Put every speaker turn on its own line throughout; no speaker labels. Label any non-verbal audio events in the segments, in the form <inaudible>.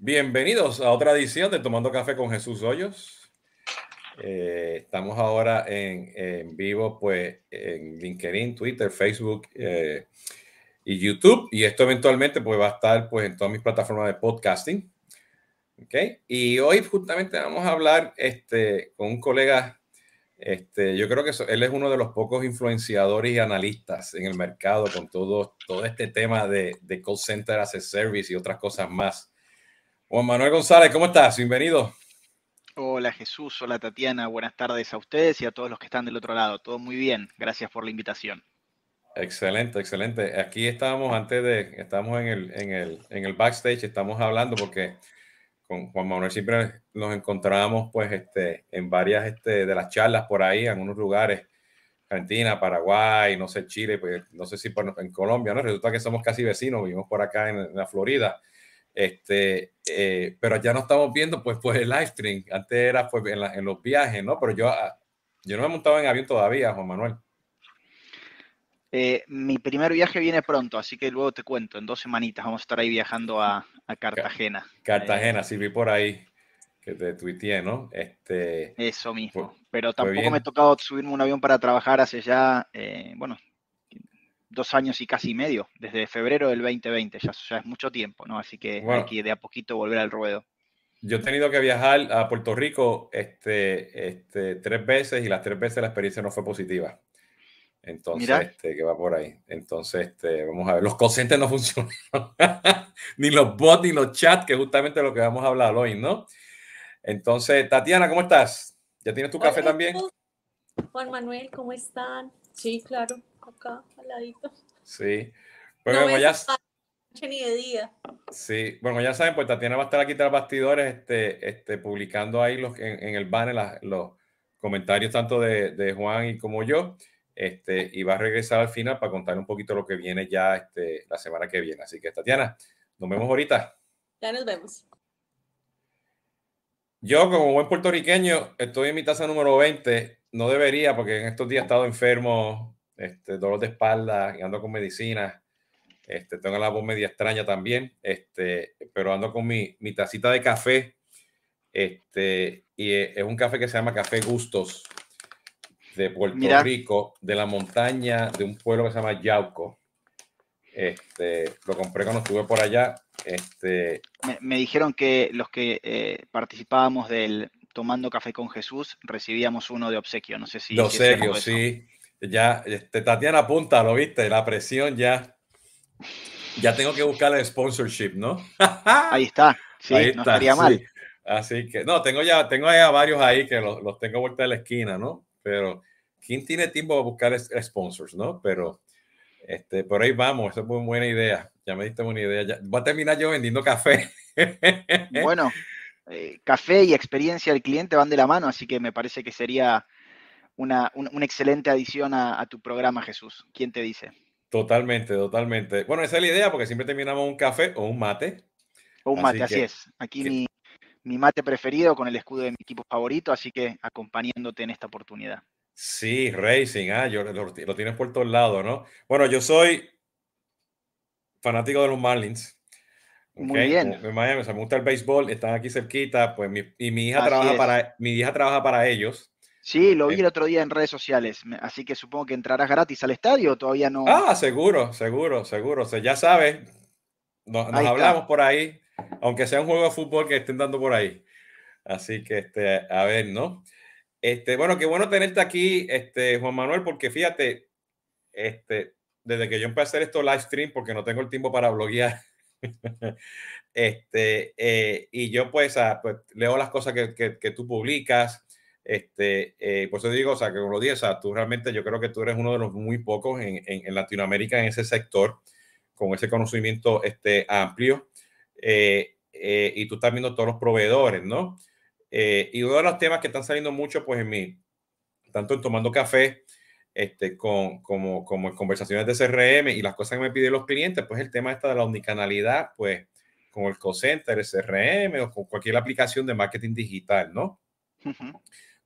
Bienvenidos a otra edición de Tomando Café con Jesús Hoyos. Eh, estamos ahora en, vivo, pues, en LinkedIn, Twitter, Facebook eh, y YouTube. Y esto eventualmente, pues, va a estar, pues, en todas mis plataformas de podcasting. ¿Ok? Y hoy justamente vamos a hablar este, con un colega, este, yo creo que él es uno de los pocos influenciadores y analistas en el mercado con todo, todo este tema de, de call center as a service y otras cosas más. Juan Manuel González, ¿cómo estás? Bienvenido.
Hola Jesús, hola Tatiana, buenas tardes a ustedes y a todos los que están del otro lado. Todo muy bien, gracias por la invitación.
Excelente, excelente. Aquí estábamos antes de, estamos en el, en el, en el backstage, estamos hablando porque con Juan Manuel siempre nos encontramos pues este, en varias este, de las charlas por ahí, en algunos lugares, Argentina, Paraguay, no sé, Chile, pues no sé si en Colombia, ¿no? Resulta que somos casi vecinos, vivimos por acá en, en la Florida. Este, eh, pero ya no estamos viendo pues, pues el live stream. Antes era pues, en, los viajes, ¿no? Pero yo, ah, yo no me he montado en avión todavía, Juan Manuel.
Eh, mi primer viaje viene pronto, así que luego te cuento. En dos semanitas vamos a estar ahí viajando a, Cartagena.
Cartagena, sí vi por ahí que te tuiteé, ¿no? Este,
Eso mismo. pero tampoco me he tocado subirme un avión para trabajar hace ya, eh, bueno, dos años y casi medio, desde febrero del 2020, ya, ya es mucho tiempo, ¿no? Así que hay que de a poquito volver al ruedo.
Yo he tenido que viajar a Puerto Rico este, este, tres veces y las tres veces la experiencia no fue positiva. Entonces, este, que va por ahí. Entonces, este, vamos a ver, los conscientes no funcionan. <laughs> ni los bots ni los chats, que es justamente lo que vamos a hablar hoy, ¿no? Entonces, Tatiana, ¿cómo estás? ¿Ya tienes tu café también?
Juan Manuel, ¿cómo están? Sí, claro acá al ladito.
Sí. Bueno, ya.
Ni de día.
Sí, bueno, ya saben, pues Tatiana va a estar aquí tras bastidores, este, este, publicando ahí los, en, el banner los comentarios tanto de, de, Juan y como yo, este, y va a regresar al final para contar un poquito lo que viene ya este, la semana que viene. Así que, Tatiana, nos vemos ahorita.
Ya nos vemos.
Yo, como buen puertorriqueño, estoy en mi tasa número 20. No debería, porque en estos días he estado enfermo este, dolor de espalda y ando con medicina. Este, tengo la voz media extraña también, este, pero ando con mi, mi tacita de café. Este, y es un café que se llama Café Gustos de Puerto Rico, de la montaña de un pueblo que se llama Yauco. Este, lo compré cuando estuve por allá. Este,
me, dijeron que los que eh, participábamos del Tomando Café con Jesús recibíamos uno de obsequio. No sé si.
De obsequio, sí. Ya, este, Tatiana apunta, lo viste, la presión ya. Ya tengo que buscar el sponsorship, ¿no? <laughs>
ahí está, sí, ahí no estaría mal.
Así que, no, tengo ya, tengo ya varios ahí que los, los tengo vuelta de la esquina, ¿no? Pero, ¿quién tiene tiempo para buscar sponsors, no? Pero, este, por ahí vamos, esa es muy buena idea. Ya me diste una idea. Ya, voy a terminar yo vendiendo café. <laughs>
bueno, eh, café y experiencia del cliente van de la mano, así que me parece que sería una, excelente adición a, tu programa, Jesús. ¿Quién te dice?
Totalmente, totalmente. Bueno, esa es la idea porque siempre terminamos un café o un mate.
O un mate, así, es. Aquí mi, mate preferido con el escudo de mi equipo favorito, así que acompañándote en esta oportunidad.
Sí, Racing, ah, yo, lo, tienes por todos lados, ¿no? Bueno, yo soy fanático de los Marlins.
Muy bien.
En Miami, me gusta el béisbol, están aquí cerquita, pues mi, y mi hija trabaja para mi hija trabaja para ellos.
Sí, lo vi el otro día en redes sociales, así que supongo que entrarás gratis al estadio, todavía no.
Ah, seguro, seguro, seguro. O sea, ya sabes, nos, hablamos por ahí, aunque sea un juego de fútbol que estén dando por ahí. Así que, este, a ver, ¿no? Este, bueno, qué bueno tenerte aquí, este, Juan Manuel, porque fíjate, este, desde que yo empecé a hacer esto live stream, porque no tengo el tiempo para bloguear, <laughs> este, eh, y yo pues, ah, pues, leo las cosas que, que, que tú publicas, este, eh, por eso digo, o sea, que como lo dije, o sea, tú realmente yo creo que tú eres uno de los muy pocos en, en, Latinoamérica en ese sector, con ese conocimiento este, amplio, eh, eh, y tú estás viendo todos los proveedores, ¿no? y uno de los temas que están saliendo mucho, pues en mí, tanto en tomando café, este, con, como, como en conversaciones de CRM y las cosas que me piden los clientes, pues el tema esta de la omnicanalidad, pues con el call center, el CRM o con cualquier aplicación de marketing digital, ¿no?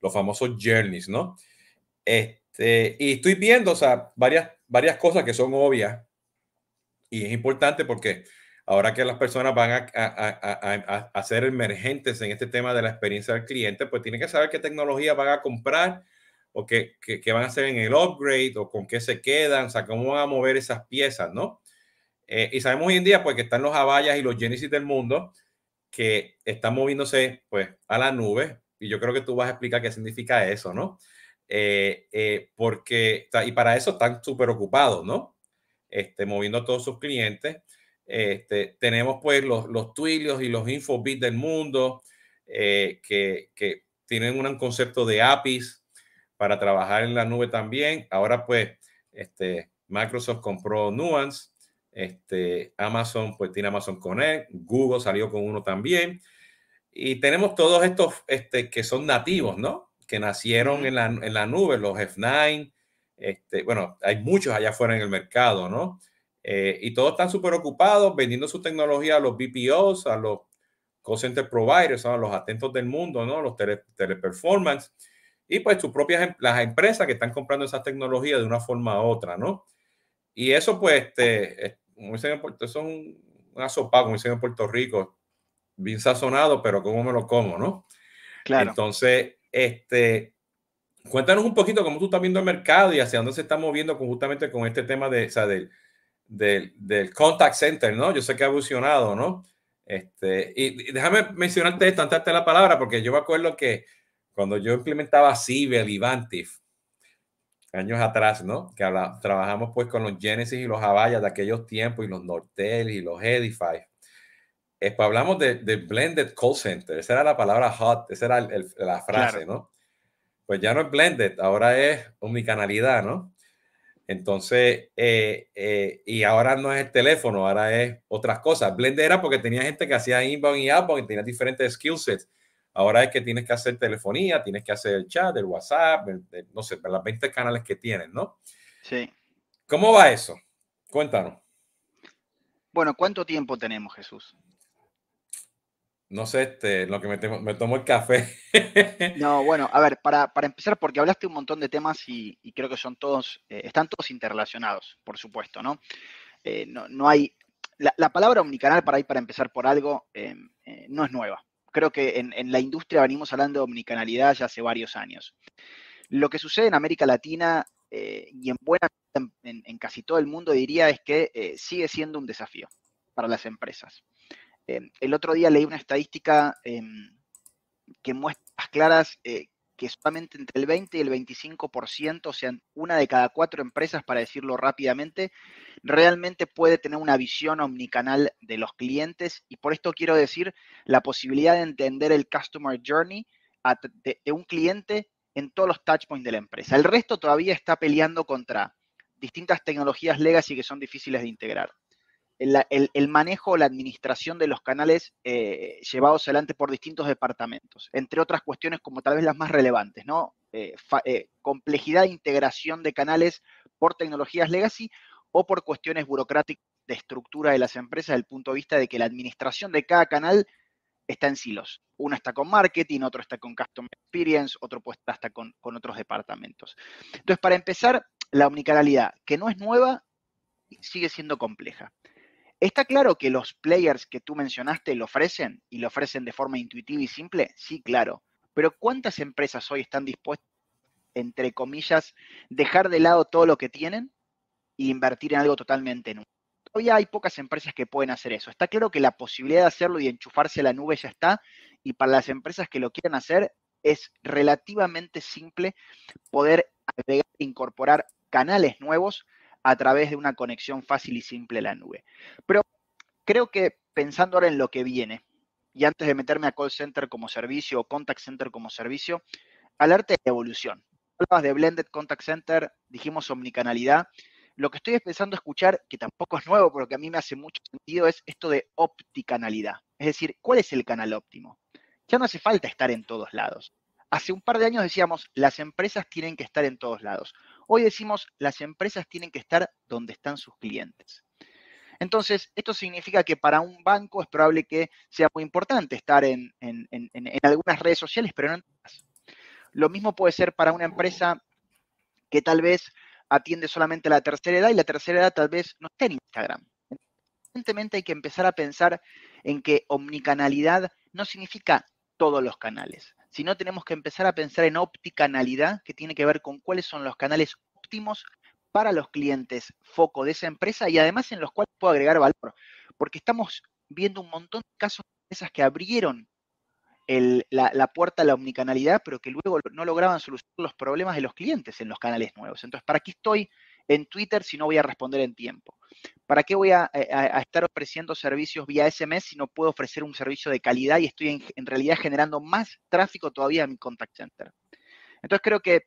Los famosos journeys, ¿no? Este, y estoy viendo, o sea, varias, varias cosas que son obvias y es importante porque ahora que las personas van a, a, a, ser emergentes en este tema de la experiencia del cliente, pues tienen que saber qué tecnología van a comprar o qué, qué, van a hacer en el upgrade o con qué se quedan, o sea, cómo van a mover esas piezas, ¿no? Eh, y sabemos hoy en día, pues, que están los Abayas y los Genesis del mundo que están moviéndose, pues, a la nube. Y yo creo que tú vas a explicar qué significa eso, ¿no? Eh, eh, porque, y para eso están súper ocupados, ¿no? Este, moviendo a todos sus clientes. Este, tenemos pues los, los Twilios y los Infobit del mundo que, que, tienen un concepto de APIs para trabajar en la nube también. Ahora pues este, Microsoft compró Nuance este, Amazon, pues tiene Amazon Connect, Google salió con uno también. Y tenemos todos estos este, que son nativos, ¿no? Que nacieron en la, en la nube, los F9. Este, bueno, hay muchos allá afuera en el mercado, ¿no? Eh, y todos están súper ocupados vendiendo su tecnología a los BPOs, a los call center providers, a los atentos del mundo, ¿no? Los tele, teleperformance. Y pues sus propias em, las empresas que están comprando esas tecnologías de una forma u otra, ¿no? Y eso pues este, como dicen en Puerto, eso es un, una sopa, como dicen en Puerto Rico, bien sazonado, pero cómo me lo como, ¿no? Claro. Entonces, este, cuéntanos un poquito cómo tú estás viendo el mercado y hacia dónde se está moviendo justamente con este tema de, o sea, del, del, del, contact center, ¿no? Yo sé que ha evolucionado, ¿no? Este, y, déjame mencionarte esto antes de la palabra, porque yo me acuerdo que cuando yo implementaba Cibel y Vantif, años atrás, ¿no? Que trabajamos pues con los Genesis y los Avaya de aquellos tiempos y los Nortel y los Edify. Pues hablamos de, de, blended call center, esa era la palabra hot, esa era la frase, ¿no? Pues ya no es blended, ahora es omnicanalidad, ¿no? Entonces, eh, eh, y ahora no es el teléfono, ahora es otras cosas. Blended era porque tenía gente que hacía inbound y outbound y tenía diferentes skill sets Ahora es que tienes que hacer telefonía, tienes que hacer el chat, el WhatsApp, no sé, las 20 canales que tienen, ¿no?
Sí.
¿Cómo va eso? Cuéntanos.
Bueno, ¿cuánto tiempo tenemos, Jesús?
No sé, este, lo que me, tomo el café. <laughs>
no, bueno, a ver, para, empezar, porque hablaste un montón de temas y, creo que son todos, eh, están todos interrelacionados, por supuesto, ¿no? Eh, no, hay, la, palabra omnicanal para ir para empezar por algo eh, no es nueva creo que en, la industria venimos hablando de omnicanalidad ya hace varios años. Lo que sucede en América Latina y en buena en, casi todo el mundo diría es que sigue siendo un desafío para las empresas. Eh, el otro día leí una estadística em, que muestra claras que solamente entre el 20 y el 25%, o sea, una de cada cuatro empresas, para decirlo rápidamente, realmente puede tener una visión omnicanal de los clientes. Y por esto quiero decir la posibilidad de entender el Customer Journey de, un cliente en todos los touchpoints de la empresa. El resto todavía está peleando contra distintas tecnologías legacy que son difíciles de integrar el, manejo o la administración de los canales eh, llevados adelante por distintos departamentos, entre otras cuestiones como tal vez las más relevantes, ¿no? Eh, eh, complejidad de integración de canales por tecnologías legacy o por cuestiones burocráticas de estructura de las empresas desde el punto de vista de que la administración de cada canal está en silos. Uno está con marketing, otro está con customer experience, otro pues está con, con otros departamentos. Entonces, para empezar, la omnicanalidad, que no es nueva, sigue siendo compleja. ¿Está claro que los players que tú mencionaste lo ofrecen y lo ofrecen de forma intuitiva y simple? Sí, claro. Pero ¿cuántas empresas hoy están dispuestas, entre comillas, dejar de lado todo lo que tienen e invertir en algo totalmente nuevo? Todavía hay pocas empresas que pueden hacer eso. Está claro que la posibilidad de hacerlo y enchufarse a la nube ya está. Y para las empresas que lo quieran hacer, es relativamente simple poder agregar e incorporar canales nuevos a través de una conexión fácil y simple a la nube. Pero creo que pensando ahora en lo que viene, y antes de meterme a call center como servicio o contact center como servicio, alerta de evolución. Hablabas de blended contact center, dijimos omnicanalidad. Lo que estoy empezando a escuchar, que tampoco es nuevo, pero que a mí me hace mucho sentido, es esto de opticanalidad. Es decir, ¿cuál es el canal óptimo? Ya no hace falta estar en todos lados. Hace un par de años decíamos, las empresas tienen que estar en todos lados. Hoy decimos, las empresas tienen que estar donde están sus clientes. Entonces, esto significa que para un banco es probable que sea muy importante estar en, algunas redes sociales, pero no en todas. Lo mismo puede ser para una empresa que tal vez atiende solamente a la tercera edad y la tercera edad tal vez no esté en Instagram. urgentemente hay que empezar a pensar en que omnicanalidad no significa todos los canales, sino tenemos que empezar a pensar en opticanalidad, que tiene que ver con cuáles son los canales óptimos para los clientes foco de esa empresa y además en los cuales puedo agregar valor, porque estamos viendo un montón de casos de empresas que abrieron la, puerta a la omnicanalidad, pero que luego no lograban solucionar los problemas de los clientes en los canales nuevos. Entonces, ¿para qué estoy en Twitter si no voy a responder en tiempo? ¿Para qué voy a, estar ofreciendo servicios vía SMS si no puedo ofrecer un servicio de calidad y estoy en, realidad generando más tráfico todavía en mi contact center? Entonces, creo que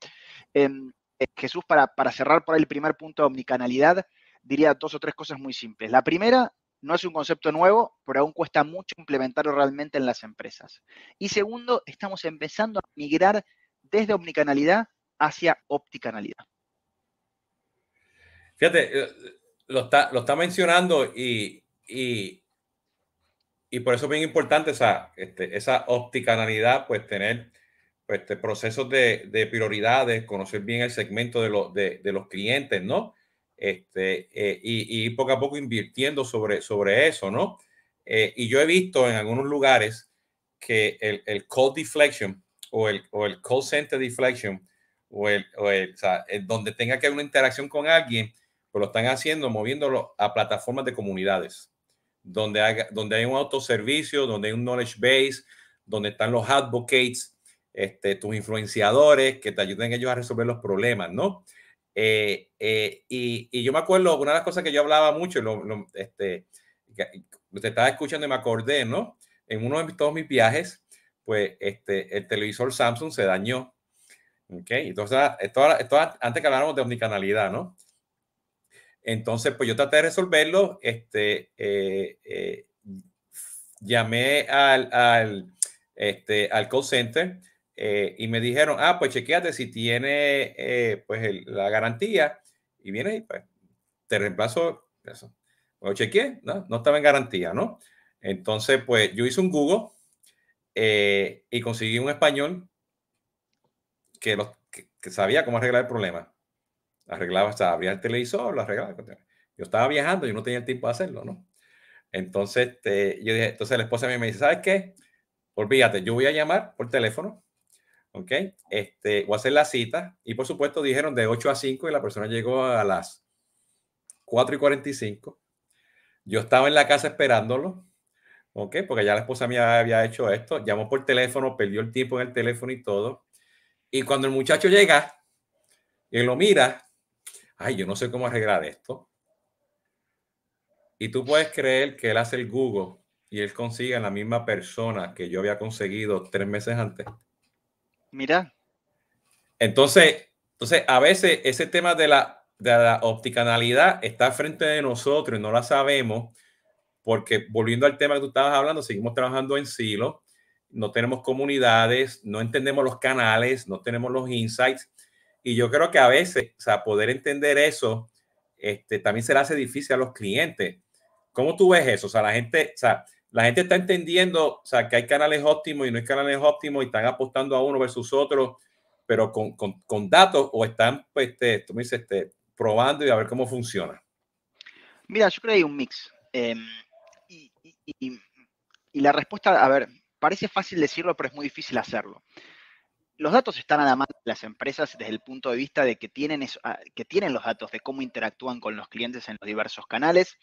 em, eh, Jesús, para, para cerrar por el primer punto de omnicanalidad, diría dos o tres cosas muy simples. La primera no es un concepto nuevo, pero aún cuesta mucho implementarlo realmente en las empresas. Y segundo, estamos empezando a migrar desde omnicanalidad hacia opticanalidad.
Fíjate, eh, lo está, lo está mencionando y, y, por eso es bien importante esa, este, esa opticanalidad, pues tener pues, este, procesos de, prioridades, conocer bien el segmento de, de los clientes, ¿no? este, eh, y, poco a poco invirtiendo sobre, sobre eso, ¿no? Eh, y yo he visto en algunos lugares que el, el call deflection o el, o el call center deflection o el, o el, sea, donde tenga que haber una interacción con alguien, pues lo están haciendo moviéndolo a plataformas de comunidades, donde, haga, donde hay un autoservicio, donde hay un knowledge base, donde están los advocates, este, tus influenciadores que te ayuden ellos a resolver los problemas, ¿no? Eh, eh, y, yo me acuerdo, una de las cosas que yo hablaba mucho, lo, este, te estaba escuchando y me acordé, ¿no? En uno de todos mis viajes, pues este, el televisor Samsung se dañó. ¿Ok? Entonces, esto, esto antes que habláramos de omnicanalidad, ¿no? Entonces, pues yo traté de resolverlo, este, eh, llamé al, al, este, al call center, eh, y me dijeron, ah, pues chequeate si tiene eh, pues la garantía y viene y pues te reemplazo eso. Lo chequeé, ¿no? no estaba en garantía, ¿no? Entonces, pues yo hice un Google eh, y conseguí un español que, que, sabía cómo arreglar el problema. Arreglaba, sea, abría el televisor, lo arreglaba. Yo estaba viajando y no tenía el tiempo de hacerlo, ¿no? Entonces, este, yo dije, entonces la esposa me dice, ¿sabes qué? Olvídate, yo voy a llamar por teléfono ¿ok? Este, voy a hacer la cita y por supuesto dijeron de 8 a 5 y la persona llegó a las 4 y 45. Yo estaba en la casa esperándolo, ¿ok? Porque ya la esposa mía había hecho esto, llamó por teléfono, perdió el tiempo en el teléfono y todo. Y cuando el muchacho llega y lo mira, ay, yo no sé cómo arreglar esto. Y tú puedes creer que él hace el Google y él consigue a la misma persona que yo había conseguido tres meses antes.
Mira.
Entonces, entonces, a veces ese tema de la, de la opticanalidad está frente de nosotros y no la sabemos porque volviendo al tema que tú estabas hablando, seguimos trabajando en silo, no tenemos comunidades, no entendemos los canales, no tenemos los insights. Y yo creo que a veces, o sea, poder entender eso, este, también se le hace difícil a los clientes. ¿Cómo tú ves eso? O sea, la gente, o sea, la gente está entendiendo, o sea, que hay canales óptimos y no hay canales óptimos y están apostando a uno versus otro, pero con, con, datos o están, pues, este, tú me dices, este, probando y a ver cómo funciona.
Mira, yo creo que hay un mix. Em, y, y, la respuesta, a ver, parece fácil decirlo, pero es muy difícil hacerlo. Los datos están a la mano de las empresas desde el punto de vista de que tienen, ah, que tienen los datos de cómo interactúan con los clientes en los diversos canales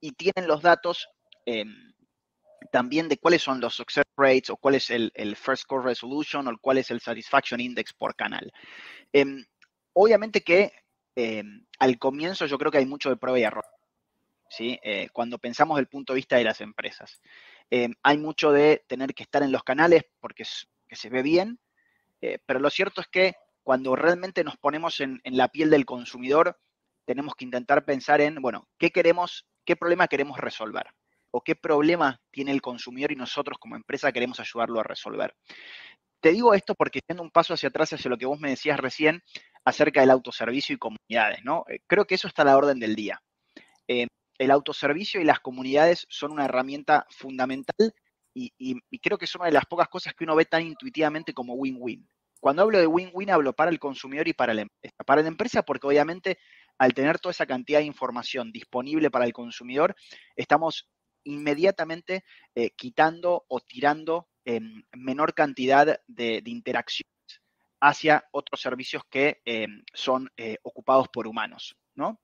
y tienen los datos eh, también de cuáles son los success rates o cuál es el, first score resolution o cuál es el satisfaction index por canal. Em, obviamente que em, al comienzo yo creo que hay mucho de prueba y error. ¿sí? Eh, cuando pensamos del punto de vista de las empresas. Em, hay mucho de tener que estar en los canales porque se ve bien, eh, pero lo cierto es que cuando realmente nos ponemos en, la piel del consumidor, tenemos que intentar pensar en, bueno, ¿qué queremos, qué problema queremos resolver? o qué problema tiene el consumidor y nosotros como empresa queremos ayudarlo a resolver. Te digo esto porque yendo un paso hacia atrás hacia lo que vos me decías recién acerca del autoservicio y comunidades, ¿no? Eh, creo que eso está a la orden del día. Eh, el autoservicio y las comunidades son una herramienta fundamental y, creo que es una de las pocas cosas que uno ve tan intuitivamente como win-win. Cuando hablo de win-win hablo para el consumidor y para la empresa. Para la empresa porque obviamente al tener toda esa cantidad de información disponible para el consumidor, estamos inmediatamente eh, quitando o tirando en menor cantidad de, interacciones hacia otros servicios que eh, son eh, ocupados por humanos. ¿no?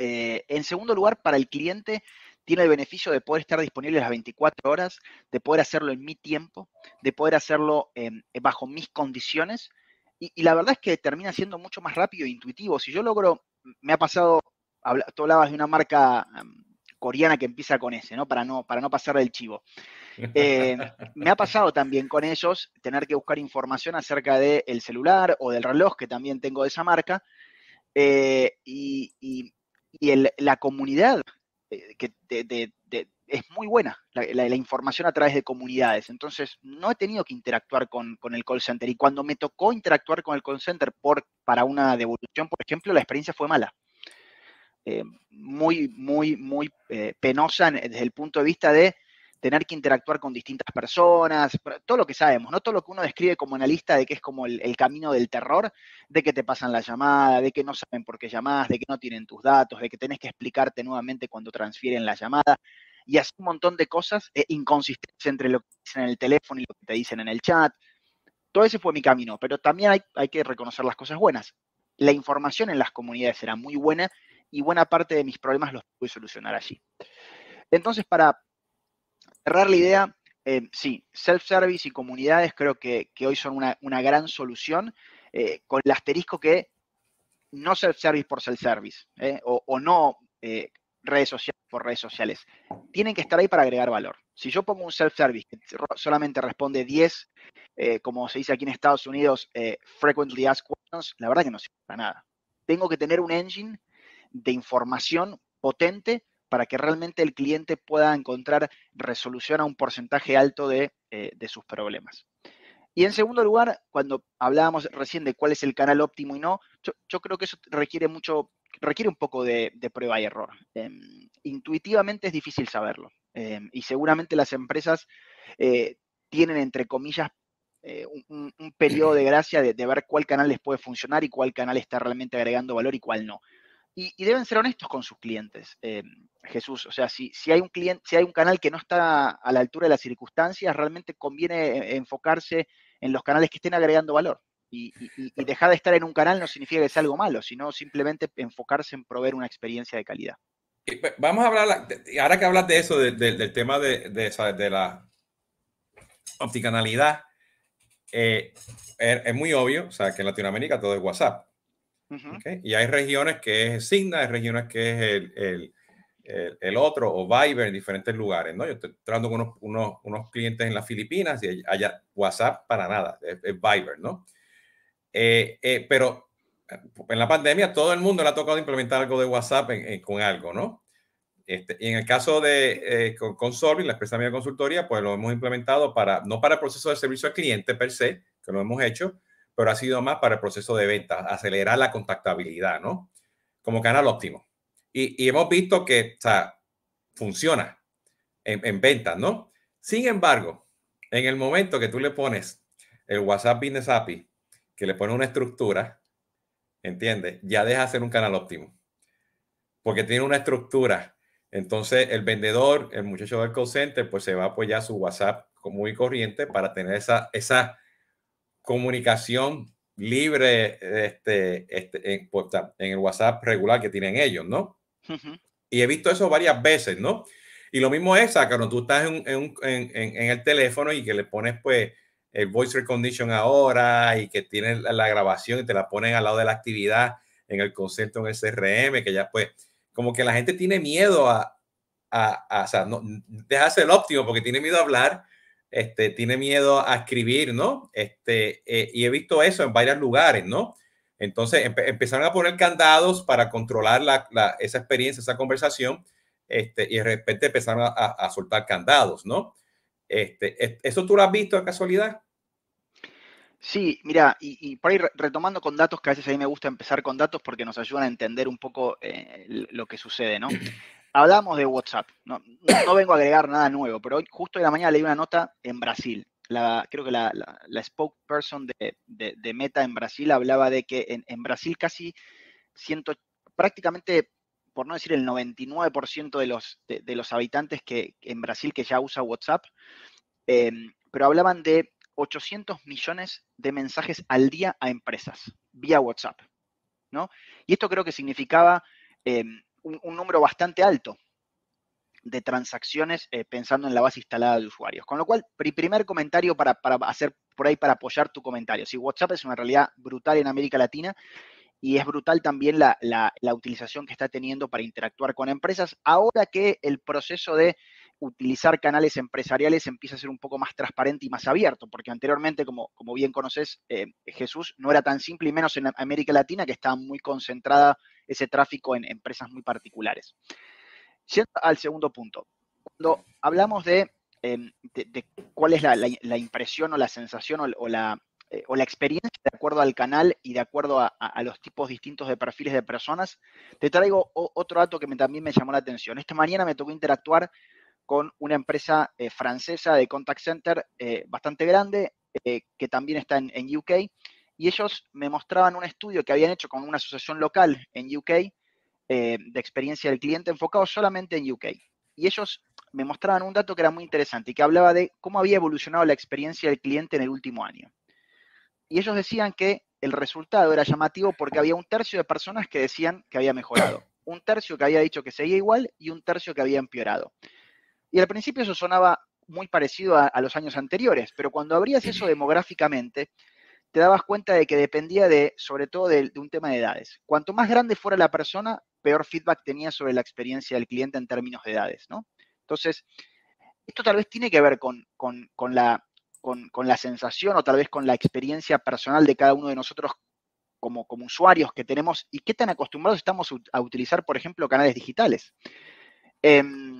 en segundo lugar, para el cliente tiene el beneficio de poder estar disponible las 24 horas, de poder hacerlo en mi tiempo, de poder hacerlo bajo mis condiciones. Y, la verdad es que termina siendo mucho más rápido e intuitivo. Si yo logro, me ha pasado, tú hablabas de una marca coreana que empieza con ese, ¿no? Para no, para no pasar del chivo. Eh, me ha pasado también con ellos tener que buscar información acerca del celular o del reloj, que también tengo de esa marca, eh, y, la comunidad eh, que es muy buena, la, información a través de comunidades. Entonces, no he tenido que interactuar con, el call center. Y cuando me tocó interactuar con el call center por, para una devolución, por ejemplo, la experiencia fue mala. Eh, muy, muy, muy eh, penosa desde el punto de vista de tener que interactuar con distintas personas, todo lo que sabemos, no todo lo que uno describe como analista de que es como el, camino del terror, de que te pasan la llamada, de que no saben por qué llamás, de que no tienen tus datos, de que tenés que explicarte nuevamente cuando transfieren la llamada, y así un montón de cosas eh, entre lo que dicen en el teléfono y lo que te dicen en el chat. Todo ese fue mi camino, pero también hay, hay que reconocer las cosas buenas. La información en las comunidades era muy buena y buena parte de mis problemas los pude solucionar allí. Entonces, para cerrar la idea, eh, sí, self-service y comunidades creo que, hoy son una, gran solución, eh, con el asterisco que no self-service por self-service, eh, o, no redes sociales por redes sociales. Tienen que estar ahí para agregar valor. Si yo pongo un self-service que solamente responde 10, como se dice aquí en Estados Unidos, frequently asked questions, la verdad que no sirve para nada. Tengo que tener un engine de información potente para que realmente el cliente pueda encontrar resolución a un porcentaje alto de, eh, sus problemas. Y en segundo lugar, cuando hablábamos recién de cuál es el canal óptimo y no, yo, creo que eso requiere mucho, requiere un poco de, prueba y error. Em, intuitivamente es difícil saberlo. Em, y seguramente las empresas eh, tienen, entre comillas, eh, un, periodo de gracia de, de, ver cuál canal les puede funcionar y cuál canal está realmente agregando valor y cuál no. Y, deben ser honestos con sus clientes, eh, Jesús. O sea, si, si, hay un cliente, si hay un canal que no está a la altura de las circunstancias, realmente conviene eh, enfocarse en los canales que estén agregando valor. Y, dejar de estar en un canal no significa que sea algo malo, sino simplemente enfocarse en proveer una experiencia de calidad.
Pues, vamos a hablar, ahora que hablas de eso, del tema de, de, la opticanalidad, eh, es, muy obvio, o sea, que en Latinoamérica todo es WhatsApp. Y hay regiones que es Signa, hay regiones que es el, el, el, otro o Viber en diferentes lugares, ¿no? Yo estoy tratando con unos, unos, unos, clientes en las Filipinas y allá WhatsApp para nada, es, Viber, ¿no? Eh, eh, pero eh, en la pandemia todo el mundo le ha tocado implementar algo de WhatsApp con algo, ¿no? Este, y en el caso de con, con la empresa de consultoría, pues lo hemos implementado para, no para el proceso de servicio al cliente per se, que lo hemos hecho, pero ha sido más para el proceso de venta, acelerar la contactabilidad, ¿no? Como canal óptimo. Y, hemos visto que o sea, funciona en, en ventas, ¿no? Sin embargo, en el momento que tú le pones el WhatsApp Business API, que le pone una estructura, ¿entiendes? Ya deja de ser un canal óptimo. Porque tiene una estructura. Entonces, el vendedor, el muchacho del call center, pues se va a apoyar su WhatsApp muy corriente para tener esa, esa comunicación libre este, este, en, en, el WhatsApp regular que tienen ellos, ¿no? Y he visto eso varias veces, ¿no? Y lo mismo es, cuando tú estás en, en, en, el teléfono y que le pones pues el voice recognition ahora y que tienes la, grabación y te la ponen al lado de la actividad en el concepto en el CRM, que ya pues como que la gente tiene miedo a, a, a o sea, no, dejarse el óptimo porque tiene miedo a hablar este, tiene miedo a escribir, ¿no? Este, eh, y he visto eso en varios lugares, ¿no? Entonces empezaron a poner candados para controlar la, esa experiencia, esa conversación, este, y de repente empezaron a, soltar candados, ¿no? Este, ¿Eso tú lo has visto de casualidad?
Sí, mira, y, por ahí retomando con datos, que a veces a mí me gusta empezar con datos porque nos ayudan a entender un poco eh, lo que sucede, ¿no? Hablamos de WhatsApp. No, no, vengo a agregar nada nuevo, pero hoy, justo de la mañana leí una nota en Brasil. La, creo que la, la, spokesperson de, de, Meta en Brasil hablaba de que en, en Brasil casi 100, prácticamente, por no decir el 99% de los, de, los habitantes que, en Brasil que ya usa WhatsApp, em, pero hablaban de 800 millones de mensajes al día a empresas vía WhatsApp. ¿no? Y esto creo que significaba em, un, número bastante alto de transacciones eh, pensando en la base instalada de usuarios. Con lo cual, primer comentario para, para, hacer por ahí para apoyar tu comentario. Si WhatsApp es una realidad brutal en América Latina y es brutal también la, utilización que está teniendo para interactuar con empresas, ahora que el proceso de utilizar canales empresariales empieza a ser un poco más transparente y más abierto, porque anteriormente, como, como bien conoces, eh, Jesús, no era tan simple y menos en América Latina, que estaba muy concentrada ese tráfico en empresas muy particulares. Yendo al segundo punto, cuando hablamos de, em, cuál es la, impresión o la sensación o la eh, o la experiencia de acuerdo al canal y de acuerdo a, los tipos distintos de perfiles de personas, te traigo otro dato que también me llamó la atención. Esta mañana me tocó interactuar con una empresa eh, francesa de contact center eh, bastante grande, que también está en, en, UK, y ellos me mostraban un estudio que habían hecho con una asociación local en UK de experiencia del cliente enfocado solamente en UK. Y ellos me mostraban un dato que era muy interesante y que hablaba de cómo había evolucionado la experiencia del cliente en el último año y ellos decían que el resultado era llamativo porque había un tercio de personas que decían que había mejorado, un tercio que había dicho que seguía igual y un tercio que había empeorado. Y al principio eso sonaba muy parecido a, los años anteriores, pero cuando abrías eso demográficamente, te dabas cuenta de que dependía de, sobre todo, de, un tema de edades. Cuanto más grande fuera la persona, peor feedback tenía sobre la experiencia del cliente en términos de edades, ¿no? Entonces, esto tal vez tiene que ver con, con la con, la sensación o tal vez con la experiencia personal de cada uno de nosotros como, como usuarios que tenemos y qué tan acostumbrados estamos a utilizar, por ejemplo, canales digitales. Em,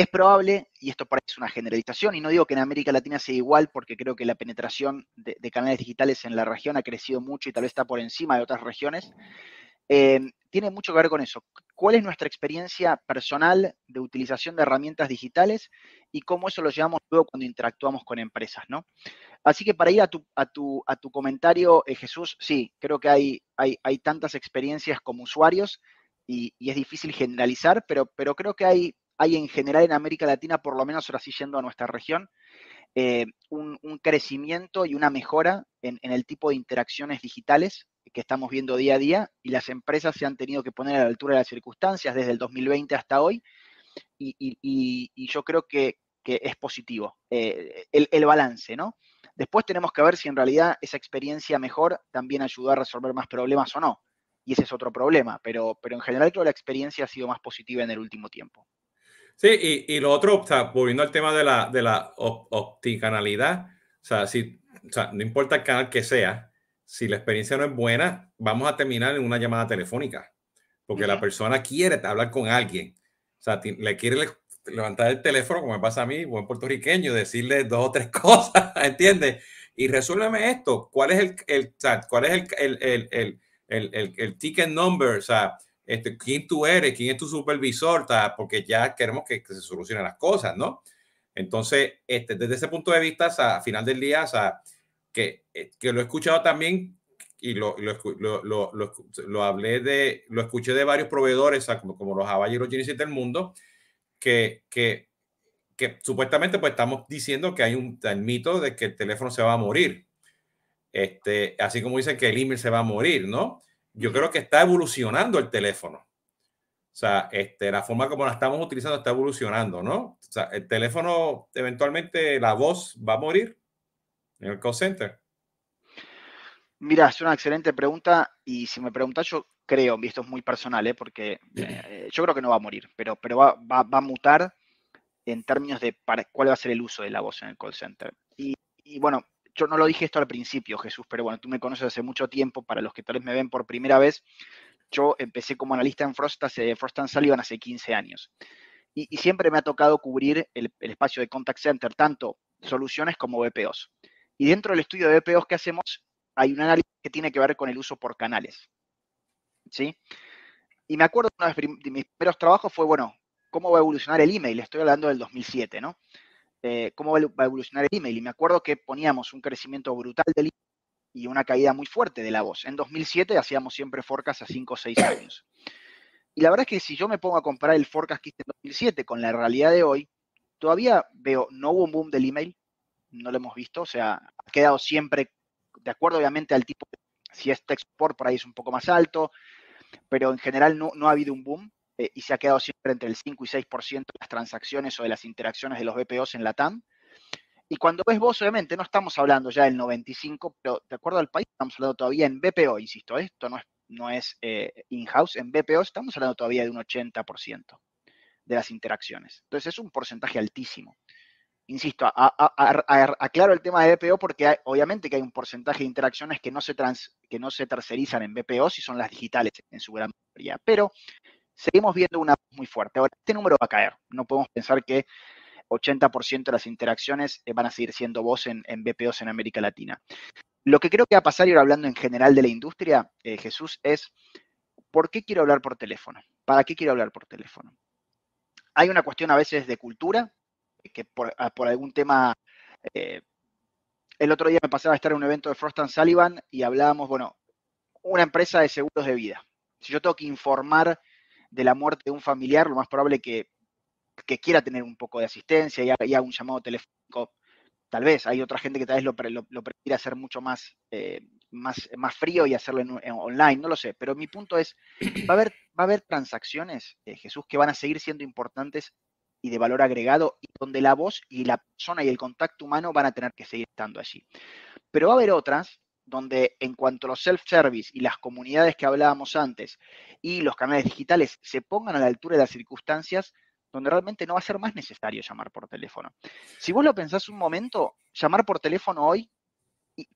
es probable, y esto parece una generalización, y no digo que en América Latina sea igual, porque creo que la penetración de, canales digitales en la región ha crecido mucho y tal vez está por encima de otras regiones, Em, tiene mucho que ver con eso. ¿Cuál es nuestra experiencia personal de utilización de herramientas digitales y cómo eso lo llevamos luego cuando interactuamos con empresas, ¿no? Así que para ir a tu, a tu, a tu comentario, eh, Jesús, sí, creo que hay, hay, hay, tantas experiencias como usuarios y, es difícil generalizar, pero, pero creo que hay, hay en general en América Latina, por lo menos ahora sí yendo a nuestra región, eh, un, crecimiento y una mejora en, el tipo de interacciones digitales que estamos viendo día a día y las empresas se han tenido que poner a la altura de las circunstancias desde el 2020 hasta hoy y, yo creo que, es positivo eh, el, balance, ¿no? Después tenemos que ver si en realidad esa experiencia mejor también ayudó a resolver más problemas o no. Y ese es otro problema, pero en general creo que la experiencia ha sido más positiva en el último tiempo.
Sí, y, lo otro, volviendo al tema de la, de la opticanalidad, o sea, si, o sea, no importa el canal que sea, si la experiencia no es buena, vamos a terminar en una llamada telefónica, porque la persona quiere hablar con alguien. O sea, le quiere levantar el teléfono, como me pasa a mí, buen puertorriqueño, decirle dos o tres <laughs> cosas, ¿entiendes? Y resuélveme esto, ¿cuál es el, el cuál es el, el, el, el, el ticket number? O sea, este, quién tú eres, quién es tu supervisor, porque ya queremos que, se solucionen las cosas, ¿no? Entonces, este, desde ese punto de vista, a final del día, que, eh, que lo he escuchado también y lo, lo, lo, lo, hablé de, lo escuché de varios proveedores, como, como los Hawaii y del mundo, que, que, que, supuestamente pues estamos diciendo que hay un mito de que el teléfono se va a morir. Este, así como dicen que el email se va a morir, ¿no? Yo creo que está evolucionando el teléfono. O sea, este, la forma como la estamos utilizando está evolucionando, ¿no? O sea, el teléfono, eventualmente la voz va a morir en el call center?
Mira, es una excelente pregunta y si me preguntas, yo creo, y esto es muy personal, ¿eh? porque <clears throat> eh, yo creo que no va a morir, pero, pero va, va, a mutar en términos de para, cuál va a ser el uso de la voz en el call center. Y, y, bueno, yo no lo dije esto al principio, Jesús, pero bueno, tú me conoces hace mucho tiempo, para los que tal vez me ven por primera vez, yo empecé como analista en Frost, hace, Frost Sullivan hace 15 años. Y, y, siempre me ha tocado cubrir el, el espacio de contact center, tanto soluciones como BPOs. Y dentro del estudio de BPOs que hacemos, hay un análisis que tiene que ver con el uso por canales. ¿Sí? Y me acuerdo uno de mis primeros trabajos fue, bueno, ¿cómo va a evolucionar el email? Estoy hablando del 2007, ¿no? Eh, ¿Cómo va a evolucionar el email? Y me acuerdo que poníamos un crecimiento brutal del email y una caída muy fuerte de la voz. En 2007 hacíamos siempre forecast a 5 o 6 años. Y la verdad es que si yo me pongo a comparar el forecast que hice en 2007 con la realidad de hoy, todavía veo, no hubo un boom del email, no lo hemos visto, o sea, ha quedado siempre, de acuerdo obviamente al tipo, si es export por ahí es un poco más alto, pero en general no, no ha habido un boom eh, y se ha quedado siempre entre el 5 y 6% de las transacciones o de las interacciones de los BPOs en la TAM. Y cuando ves vos, obviamente, no estamos hablando ya del 95, pero de acuerdo al país, estamos hablando todavía en BPO, insisto, esto no es, no es eh, in-house, en BPO estamos hablando todavía de un 80% de las interacciones. Entonces es un porcentaje altísimo. Insisto, aclaro el tema de BPO porque obviamente que hay un porcentaje de interacciones que no, se que no se tercerizan en BPO si son las digitales en su gran mayoría. Pero seguimos viendo una muy fuerte. Ahora, este número va a caer. No podemos pensar que 80% de las interacciones eh, van a seguir siendo voz en, BPOs en América Latina. Lo que creo que va a pasar, y ahora hablando en general de la industria, eh, Jesús, es ¿por qué quiero hablar por teléfono? ¿Para qué quiero hablar por teléfono? Hay una cuestión a veces de cultura, que por, ah, algún tema... Eh, el otro día me pasaba a estar en un evento de Frost Sullivan y hablábamos, bueno, una empresa de seguros de vida. Si yo tengo que informar de la muerte de un familiar, lo más probable que que quiera tener un poco de asistencia y haga, un llamado telefónico, tal vez hay otra gente que tal vez lo, lo, prefiere hacer mucho más, eh, más, más frío y hacerlo en, online, no lo sé, pero mi punto es, va a haber, va a haber transacciones, eh, Jesús, que van a seguir siendo importantes y de valor agregado, y donde la voz y la persona y el contacto humano van a tener que seguir estando allí. Pero va a haber otras donde en cuanto a los self-service y las comunidades que hablábamos antes y los canales digitales se pongan a la altura de las circunstancias, donde realmente no va a ser más necesario llamar por teléfono. Si vos lo pensás un momento, llamar por teléfono hoy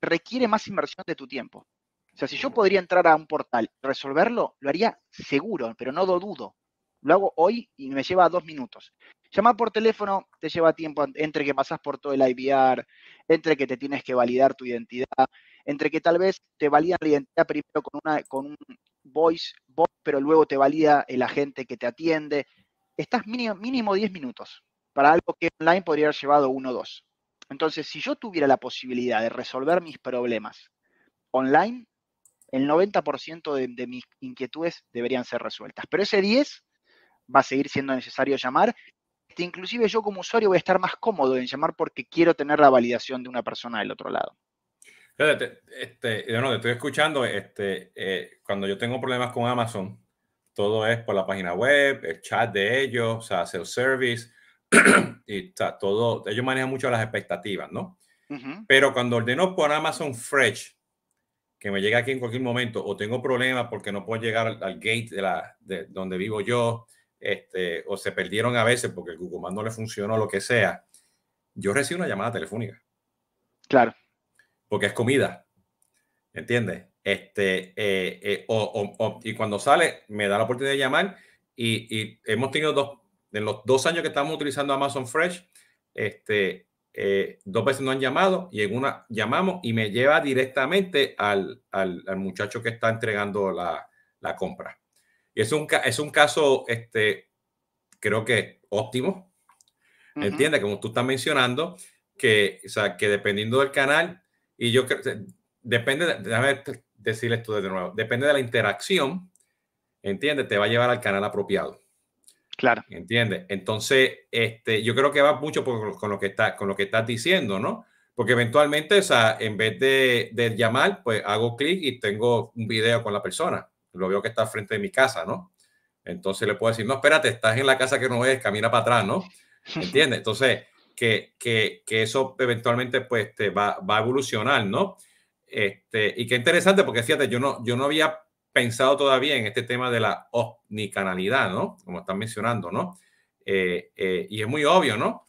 requiere más inversión de tu tiempo. O sea, si yo podría entrar a un portal resolverlo, lo haría seguro, pero no dudo. Lo hago hoy y me lleva dos minutos. Llamar por teléfono te lleva tiempo entre que pasás por todo el IVR, entre que te tienes que validar tu identidad, entre que tal vez te validan la identidad primero con, un voice pero luego te valida el agente que te atiende estás mínimo, mínimo 10 minutos para algo que online podría haber llevado uno o dos. Entonces, si yo tuviera la posibilidad de resolver mis problemas online, el 90% de, mis inquietudes deberían ser resueltas. Pero ese 10 va a seguir siendo necesario llamar. Este, inclusive yo como usuario voy a estar más cómodo en llamar porque quiero tener la validación de una persona del otro lado.
Este, no, te estoy escuchando. Este, eh, cuando yo tengo problemas con Amazon, todo es por la página web, el chat de ellos, o sea, self-service, <clears throat> y está todo, ellos manejan mucho las expectativas, ¿no? Pero cuando ordeno por Amazon Fresh, que me llega aquí en cualquier momento, o tengo problemas porque no puedo llegar al, gate de, la, de donde vivo yo, este, o se perdieron a veces porque el Google Maps no le funcionó, lo que sea, yo recibo una llamada telefónica.
Claro.
Porque es comida. ¿Entiendes? Este, eh, eh, o, y cuando sale, me da la oportunidad de llamar y, hemos tenido dos, en los dos años que estamos utilizando Amazon Fresh, este, eh, dos veces nos han llamado y en una llamamos y me lleva directamente al, al, muchacho que está entregando la, la, compra. Y es un, es un caso, este, creo que óptimo, ¿entiendes? Como tú estás mencionando, que, o sea, que dependiendo del canal, y yo creo, depende, de, déjame decirle esto de nuevo, depende de la interacción, ¿entiendes? Te va a llevar al canal apropiado.
Claro.
¿Entiendes? Entonces, este, yo creo que va mucho con, lo que está, con lo que estás diciendo, ¿no? Porque eventualmente, o sea, en vez de, de llamar, pues hago clic y tengo un video con la persona. Lo veo que está frente de mi casa, ¿no? Entonces le puedo decir, no, espérate, estás en la casa que no ves, camina para atrás, ¿no? <laughs> ¿Entiendes? Entonces, que, que, que eso eventualmente pues te va, va a evolucionar, ¿no? Este, y qué interesante, porque fíjate, yo no, yo no había pensado todavía en este tema de la omnicanalidad, ¿no? Como están mencionando, ¿no? Eh, eh, y es muy obvio, ¿no?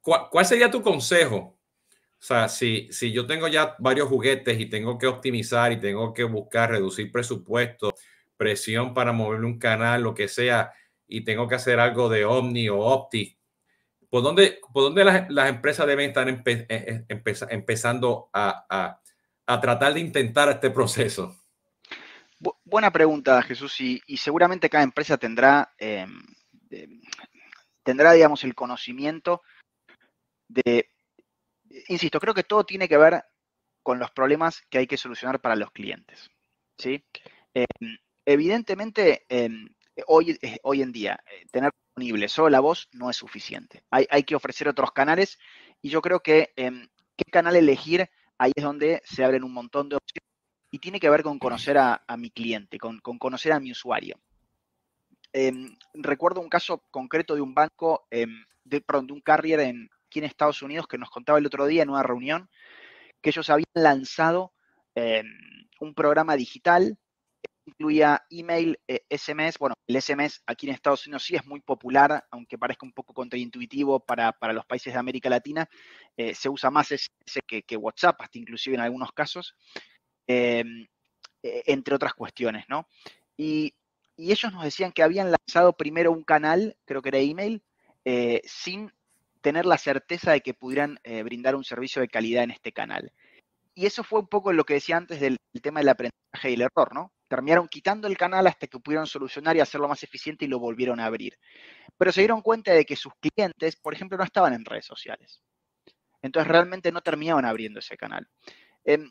¿Cuál, sería tu consejo? O sea, si, si yo tengo ya varios juguetes y tengo que optimizar y tengo que buscar reducir presupuesto, presión para mover un canal, lo que sea, y tengo que hacer algo de Omni o Opti, ¿Por dónde, por dónde las, empresas deben estar eh, eh, empezando a, tratar de intentar este proceso?
buena pregunta, Jesús, y, seguramente cada empresa tendrá, em, tendrá, digamos, el conocimiento de, insisto, creo que todo tiene que ver con los problemas que hay que solucionar para los clientes. ¿sí? Em, evidentemente, em, hoy, eh, hoy en día, tener solo la voz no es suficiente. Hay, que ofrecer otros canales y yo creo que em, qué canal elegir, ahí es donde se abren un montón de opciones y tiene que ver con conocer a, mi cliente, con, conocer a mi usuario. recuerdo un caso concreto de un banco, de, de un carrier en, aquí en Estados Unidos que nos contaba el otro día en una reunión que ellos habían lanzado un programa digital incluía email, SMS. Eh, bueno, el SMS aquí en Estados Unidos sí es muy popular, aunque parezca un poco contraintuitivo para, los países de América Latina. Eh, se usa más SMS que, WhatsApp, hasta inclusive en algunos casos, em, e, entre otras cuestiones, ¿no? Y, ellos nos decían que habían lanzado primero un canal, creo que era email, eh, sin tener la certeza de que pudieran brindar un servicio de calidad en este canal. Y eso fue un poco lo que decía antes del, tema del aprendizaje y el error, ¿no? Terminaron quitando el canal hasta que pudieron solucionar y hacerlo más eficiente y lo volvieron a abrir. Pero se dieron cuenta de que sus clientes, por ejemplo, no estaban en redes sociales. Entonces realmente no terminaban abriendo ese canal. Em,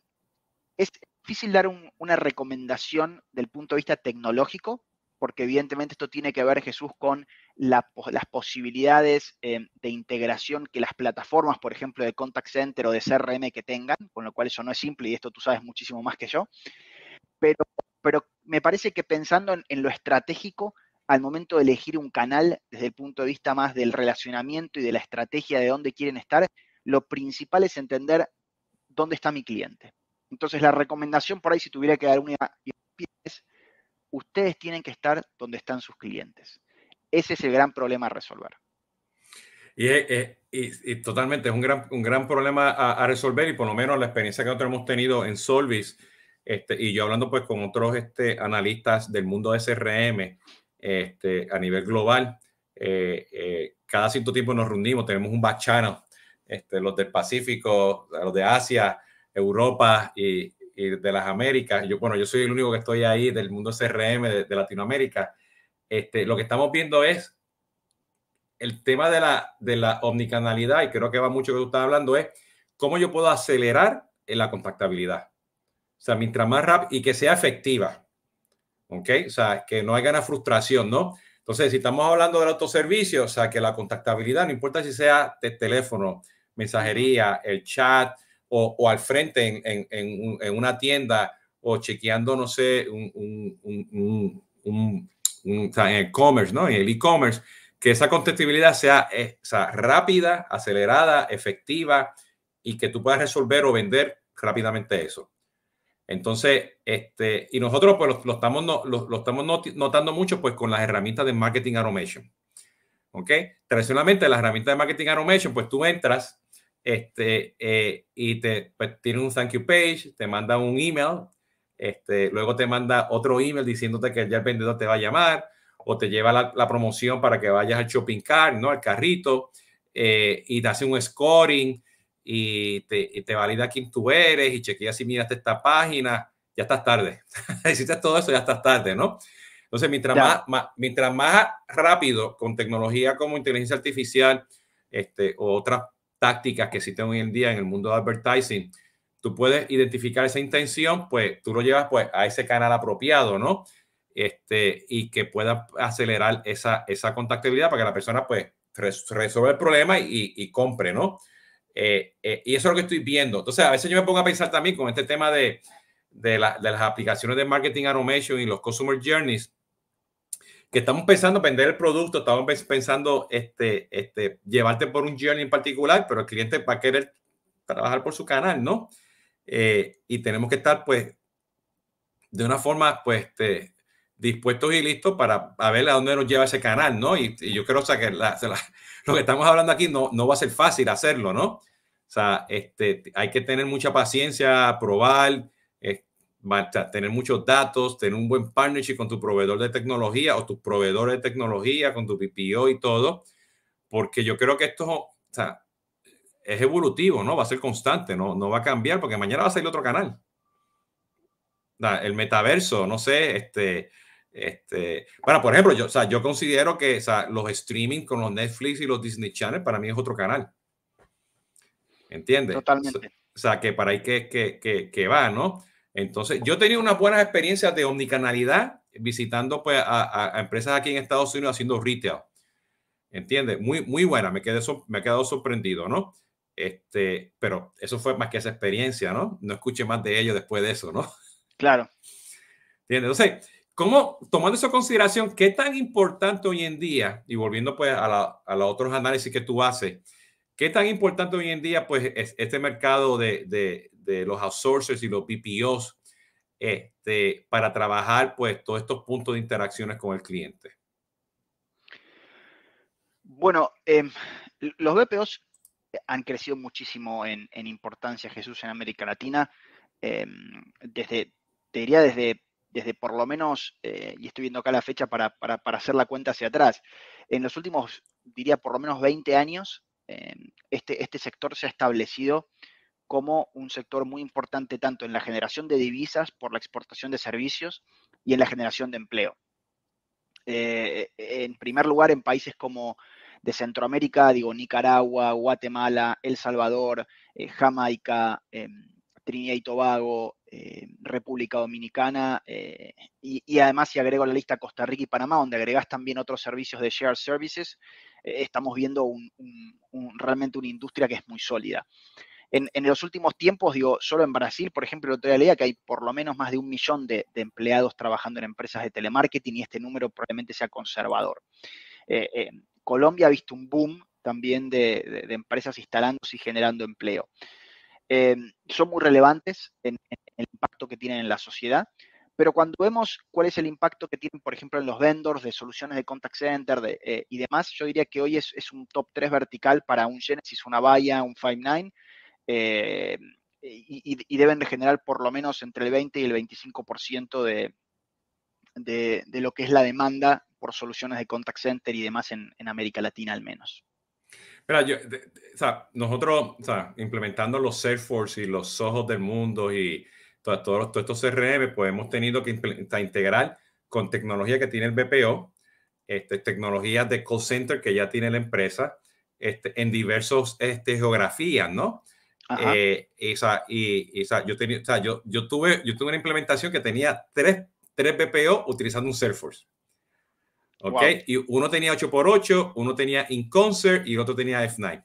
es difícil dar una recomendación del punto de vista tecnológico, porque evidentemente esto tiene que ver, Jesús, con las posibilidades eh, de integración que las plataformas, por ejemplo, de contact center o de CRM que tengan, con lo cual eso no es simple y esto tú sabes muchísimo más que yo. Pero, pero me parece que pensando en, lo estratégico, al momento de elegir un canal desde el punto de vista más del relacionamiento y de la estrategia de dónde quieren estar, lo principal es entender dónde está mi cliente. Entonces, la recomendación por ahí, si tuviera que dar una es ustedes tienen que estar donde están sus clientes. Ese es el gran problema a resolver.
Y, totalmente, es un gran, un gran problema a, resolver y por lo menos la experiencia que nosotros hemos tenido en Solvis, este, y yo hablando pues con otros este, analistas del mundo de SRM este, a nivel global, eh, eh, cada cierto tiempo nos reunimos, tenemos un back este, los del Pacífico, los de Asia, Europa y, y de las Américas. Yo, bueno, yo soy el único que estoy ahí del mundo CRM de, Latinoamérica. Este, lo que estamos viendo es el tema de la, de la omnicanalidad, y creo que va mucho que tú estás hablando, es cómo yo puedo acelerar en la contactabilidad. O sea, mientras más rápido y que sea efectiva. ¿Ok? O sea, que no haya una frustración, ¿no? Entonces, si estamos hablando del autoservicio, o sea, que la contactabilidad, no importa si sea de teléfono, mensajería, el chat, o, al frente en, una tienda o chequeando, no sé, un, un, en el e-commerce, ¿no? En el e-commerce, que esa contestabilidad sea, eh, sea, rápida, acelerada, efectiva y que tú puedas resolver o vender rápidamente eso. Entonces, este, y nosotros pues lo, estamos, lo, estamos notando mucho pues con las herramientas de marketing automation. ¿Ok? Tradicionalmente las herramientas de marketing automation, pues tú entras este, eh, y te pues, tiene un thank you page, te manda un email, este, luego te manda otro email diciéndote que ya el vendedor te va a llamar o te lleva la, promoción para que vayas al shopping cart, ¿no? Al carrito eh, y te hace un scoring y te, y te, valida quién tú eres y chequea si miraste esta página, ya estás tarde. <laughs> Hiciste todo eso, ya estás tarde, ¿no? Entonces, mientras más, mientras más rápido con tecnología como inteligencia artificial este, o otras tácticas que existen hoy en día en el mundo de advertising, tú puedes identificar esa intención, pues tú lo llevas pues a ese canal apropiado, ¿no? Este, y que pueda acelerar esa, esa contactabilidad para que la persona pues resuelva el problema y, compre, ¿no? Eh, eh, y eso es lo que estoy viendo. Entonces, a veces yo me pongo a pensar también con este tema de, de, de las aplicaciones de marketing automation y los customer journeys, que estamos pensando vender el producto, estamos pensando este, este, llevarte por un journey en particular, pero el cliente va a querer trabajar por su canal, ¿no? Eh, y tenemos que estar, pues, de una forma, pues, este, dispuestos y listos para ver a dónde nos lleva ese canal, ¿no? Y, yo creo, o sea, que lo que estamos hablando aquí no, no va a ser fácil hacerlo, ¿no? O sea, este, hay que tener mucha paciencia, probar, tener muchos datos, tener un buen partnership con tu proveedor de tecnología o tus proveedores de tecnología, con tu PPO y todo, porque yo creo que esto es evolutivo, ¿no? Va a ser constante, ¿no? No va a cambiar porque mañana va a salir otro canal. El metaverso, no sé, este, este, bueno, por ejemplo, yo, o sea, yo considero que los streaming con los Netflix y los Disney Channel para mí es otro canal. ¿Entiendes?
Totalmente.
o sea, que para ahí que, que, que, va, ¿no? Entonces, yo he tenido unas buenas experiencias de omnicanalidad visitando pues, a, empresas aquí en Estados Unidos haciendo retail. ¿Entiendes? Muy, muy buena, me, quedé, me he quedado sorprendido, ¿no? Este, pero eso fue más que esa experiencia, ¿no? No escuché más de ellos después de eso, ¿no?
Claro.
¿Entiendes? Entonces, ¿cómo, tomando eso en consideración, qué tan importante hoy en día, y volviendo pues a, los otros análisis que tú haces, qué tan importante hoy en día pues es este mercado de, de, de los outsourcers y los BPOs este, para trabajar pues todos estos puntos de interacciones con el cliente?
Bueno, em, los BPOs han crecido muchísimo en, importancia, Jesús, en América Latina. Em, desde, te diría desde, desde por lo menos, eh, y estoy viendo acá la fecha para, hacer la cuenta hacia atrás, en los últimos, diría por lo menos 20 años, este, este sector se ha establecido como un sector muy importante tanto en la generación de divisas por la exportación de servicios y en la generación de empleo. Eh, en primer lugar, en países como de Centroamérica, digo Nicaragua, Guatemala, El Salvador, eh, Jamaica, Trinidad y Tobago, eh, República Dominicana, y, además si agrego la lista Costa Rica y Panamá, donde agregas también otros servicios de shared services, estamos viendo realmente una industria que es muy sólida. En, los últimos tiempos, digo, solo en Brasil, por ejemplo, el que hay por lo menos más de un millón de, empleados trabajando en empresas de telemarketing y este número probablemente sea conservador. Eh, eh, Colombia ha visto un boom también de, empresas instalándose y generando empleo. Eh, son muy relevantes en, el impacto que tienen en la sociedad, pero cuando vemos cuál es el impacto que tienen, por ejemplo, en los vendors de soluciones de contact center y demás, yo diría que hoy es, es, un top 3 vertical para un Genesis, una Vaya, un Five9 eh, y, deben de generar por lo menos entre el 20 y el 25% de, de, de, lo que es la demanda por soluciones de contact center y demás en, América Latina al menos.
Mira, nosotros implementando los Salesforce y los ojos del mundo y todos todo, estos CRM, pues hemos tenido que integrar con tecnología que tiene el BPO, este, tecnologías de call center que ya tiene la empresa este, en diversas este, geografías, ¿no? Eh, esa, y, esa, yo, tenía, o sea, yo, yo, tuve, yo tuve una implementación que tenía tres, tres BPO utilizando un Salesforce. ¿Ok? Y uno tenía 8x8, uno tenía InConcert y el otro tenía F9.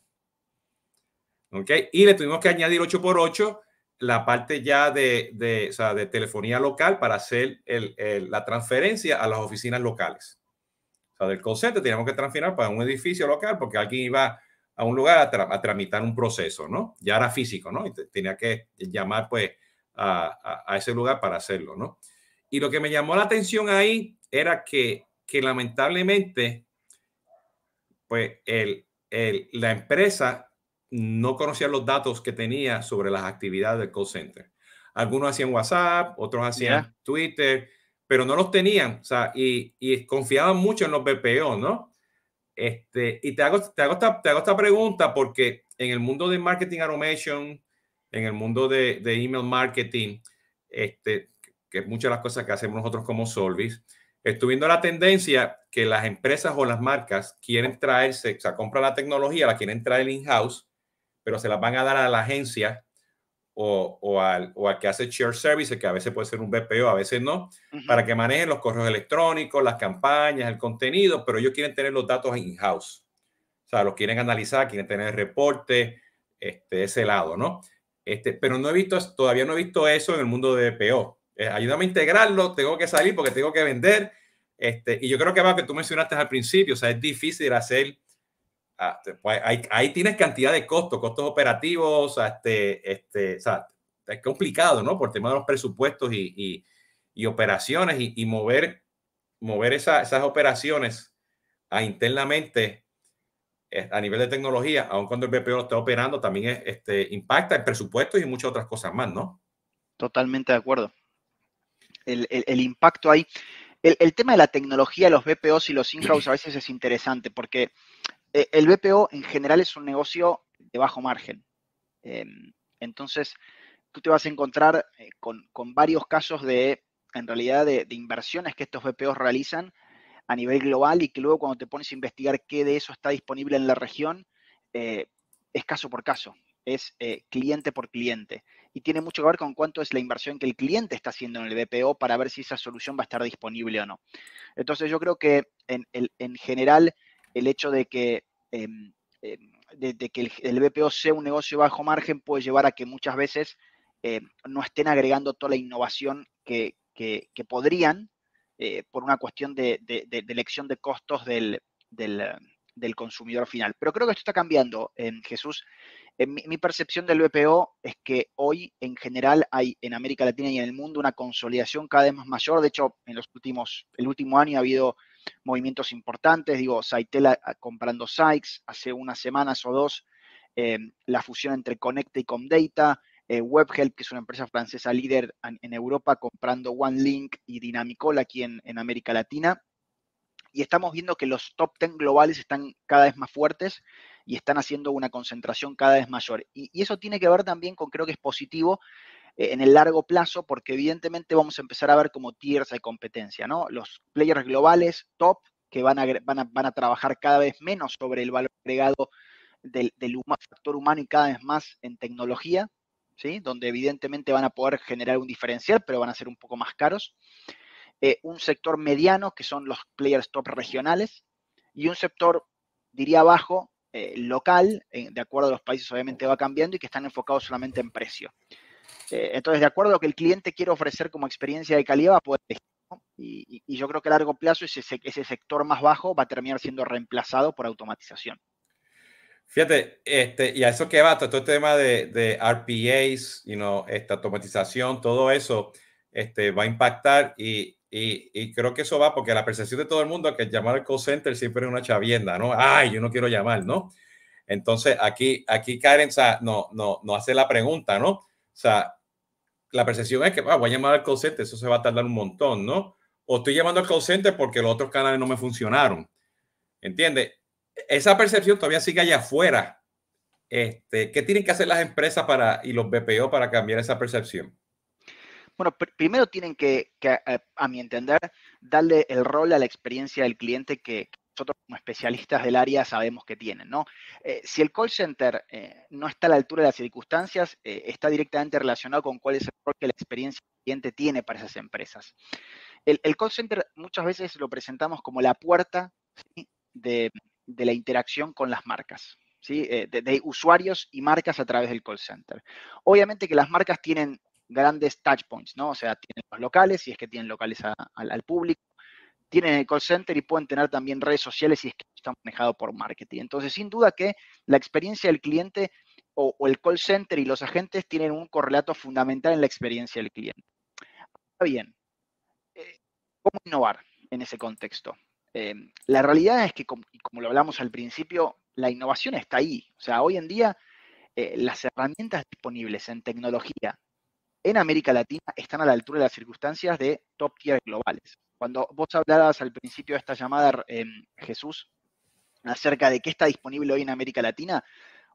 ¿Ok? Y le tuvimos que añadir 8x8 la parte ya de, de, o sea, de telefonía local para hacer el, el, la transferencia a las oficinas locales. O sea, del concepto teníamos que transferir para un edificio local porque alguien iba a un lugar a, tramitar un proceso, ¿no? Ya era físico, ¿no? Y tenía que llamar, pues, a, a, ese lugar para hacerlo, ¿no? Y lo que me llamó la atención ahí era que, que lamentablemente, pues, el, el, la empresa no conocía los datos que tenía sobre las actividades del call center. Algunos hacían WhatsApp, otros hacían Twitter, pero no los tenían, o sea, y, y confiaban mucho en los BPO, ¿no? Este, y te hago, te, hago esta, te hago esta pregunta porque en el mundo de marketing automation, en el mundo de, de email marketing, este, que es muchas de las cosas que hacemos nosotros como Solvis, estoy viendo la tendencia que las empresas o las marcas quieren traerse, o sea, compran la tecnología, la quieren traer in-house, pero se las van a dar a la agencia o, o, al, o al que hace share service, que a veces puede ser un BPO, a veces no, para que manejen los correos electrónicos, las campañas, el contenido, pero ellos quieren tener los datos in-house. O sea, los quieren analizar, quieren tener el reporte, este, ese lado, ¿no? Este, pero no he visto, todavía no he visto eso en el mundo de BPO. Eh, ayúdame a integrarlo, tengo que salir porque tengo que vender. Este, y yo creo que va que tú mencionaste al principio, o sea, es difícil hacer pues, ahí, tienes cantidad de costos, costos operativos, este, este, o sea, es complicado, ¿no? Por tema de los presupuestos y, operaciones y, mover, mover esas operaciones a internamente eh, a nivel de tecnología, aun cuando el BPO lo está operando, también este, impacta el presupuesto y muchas otras cosas más, ¿no?
Totalmente de acuerdo. El, impacto ahí. El, el, tema de la tecnología, los BPOs y los in-house a veces es interesante porque eh, el BPO en general es un negocio de bajo margen. Em, entonces, tú te vas a encontrar eh, con, varios casos de, en realidad, de, inversiones que estos BPOs realizan a nivel global y que luego cuando te pones a investigar qué de eso está disponible en la región, eh, es caso por caso. es cliente por cliente y tiene mucho que ver con cuánto es la inversión que el cliente está haciendo en el BPO para ver si esa solución va a estar disponible o no. Entonces yo creo que en, general el hecho de que, em, em, que el, BPO sea un negocio bajo margen puede llevar a que muchas veces eh, no estén agregando toda la innovación que, podrían eh, por una cuestión de, elección de costos del, del, consumidor final. Pero creo que esto está cambiando, en Jesús. En mi, percepción del BPO es que hoy en general hay en América Latina y en el mundo una consolidación cada vez más mayor. De hecho, en los últimos, el último año ha habido movimientos importantes. Digo, Saitela ah, comprando Sykes hace unas semanas o dos, eh, la fusión entre Connect y Comdata, eh, WebHelp, que es una empresa francesa líder en, Europa, comprando OneLink y Dynamicol aquí en, América Latina y estamos viendo que los top 10 globales están cada vez más fuertes y están haciendo una concentración cada vez mayor. Y, eso tiene que ver también con, creo que es positivo en el largo plazo, porque evidentemente vamos a empezar a ver como tiers de competencia, ¿no? Los players globales top que van a, van a, trabajar cada vez menos sobre el valor agregado del, del factor humano y cada vez más en tecnología, ¿sí? Donde evidentemente van a poder generar un diferencial, pero van a ser un poco más caros. Eh, un sector mediano, que son los players top regionales, y un sector, diría bajo, eh, local, de acuerdo a los países obviamente va cambiando y que están enfocados solamente en precio. Eh, entonces, de acuerdo a lo que el cliente quiere ofrecer como experiencia de calidad, va a poder y, y, yo creo que a largo plazo ese, ese sector más bajo va a terminar siendo reemplazado por automatización.
Fíjate, este, y a eso que va, todo este tema de, de RPAs, you know, esta automatización, todo eso este, va a impactar y, y, creo que eso va porque la percepción de todo el mundo es que llamar al call center siempre es una chavienda, ¿no? Ay, yo no quiero llamar, ¿no? Entonces aquí, aquí Karen no, no, no hace la pregunta, ¿no? O sea, la percepción es que ah, voy a llamar al call center, eso se va a tardar un montón, ¿no? O estoy llamando al call center porque los otros canales no me funcionaron. ¿Entiendes? Esa percepción todavía sigue allá afuera. Este, ¿Qué tienen que hacer las empresas para, y los BPO para cambiar esa percepción?
Bueno, primero tienen que, eh, a, mi entender, darle el rol a la experiencia del cliente que, nosotros como especialistas del área sabemos que tienen, ¿no? Eh, si el call center eh, no está a la altura de las circunstancias, está directamente relacionado con cuál es el rol que la experiencia del cliente tiene para esas empresas. El, call center muchas veces lo presentamos como la puerta de, la interacción con las marcas. De, usuarios y marcas a través del call center. Obviamente que las marcas tienen grandes touch points, ¿no? O sea, tienen los locales, si es que tienen locales al público, tienen el call center y pueden tener también redes sociales si es que están manejados por marketing. Entonces, sin duda que la experiencia del cliente o, el call center y los agentes tienen un correlato fundamental en la experiencia del cliente. Ahora bien, eh, ¿cómo innovar en ese contexto? Eh, la realidad es que, como, lo hablamos al principio, la innovación está ahí. O sea, hoy en día eh, las herramientas disponibles en tecnología en América Latina están a la altura de las circunstancias de top tier globales. Cuando vos hablabas al principio de esta llamada, em, Jesús, acerca de qué está disponible hoy en América Latina,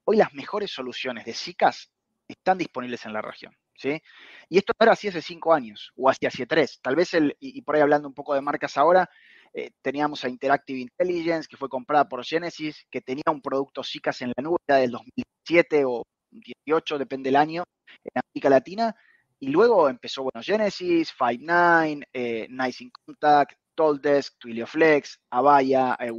hoy las mejores soluciones de SICAS están disponibles en la región. ¿sí? Y esto era así hace cinco años o así hace tres. Tal vez, el, y, por ahí hablando un poco de marcas ahora, eh, teníamos a Interactive Intelligence, que fue comprada por Genesis, que tenía un producto SICAS en la nube del 2007 o 2018, depende del año, en América Latina, y luego empezó, bueno, Genesis, Five9, eh, Nice in Contact, Toldesk, Twilioflex, Avaya, eh,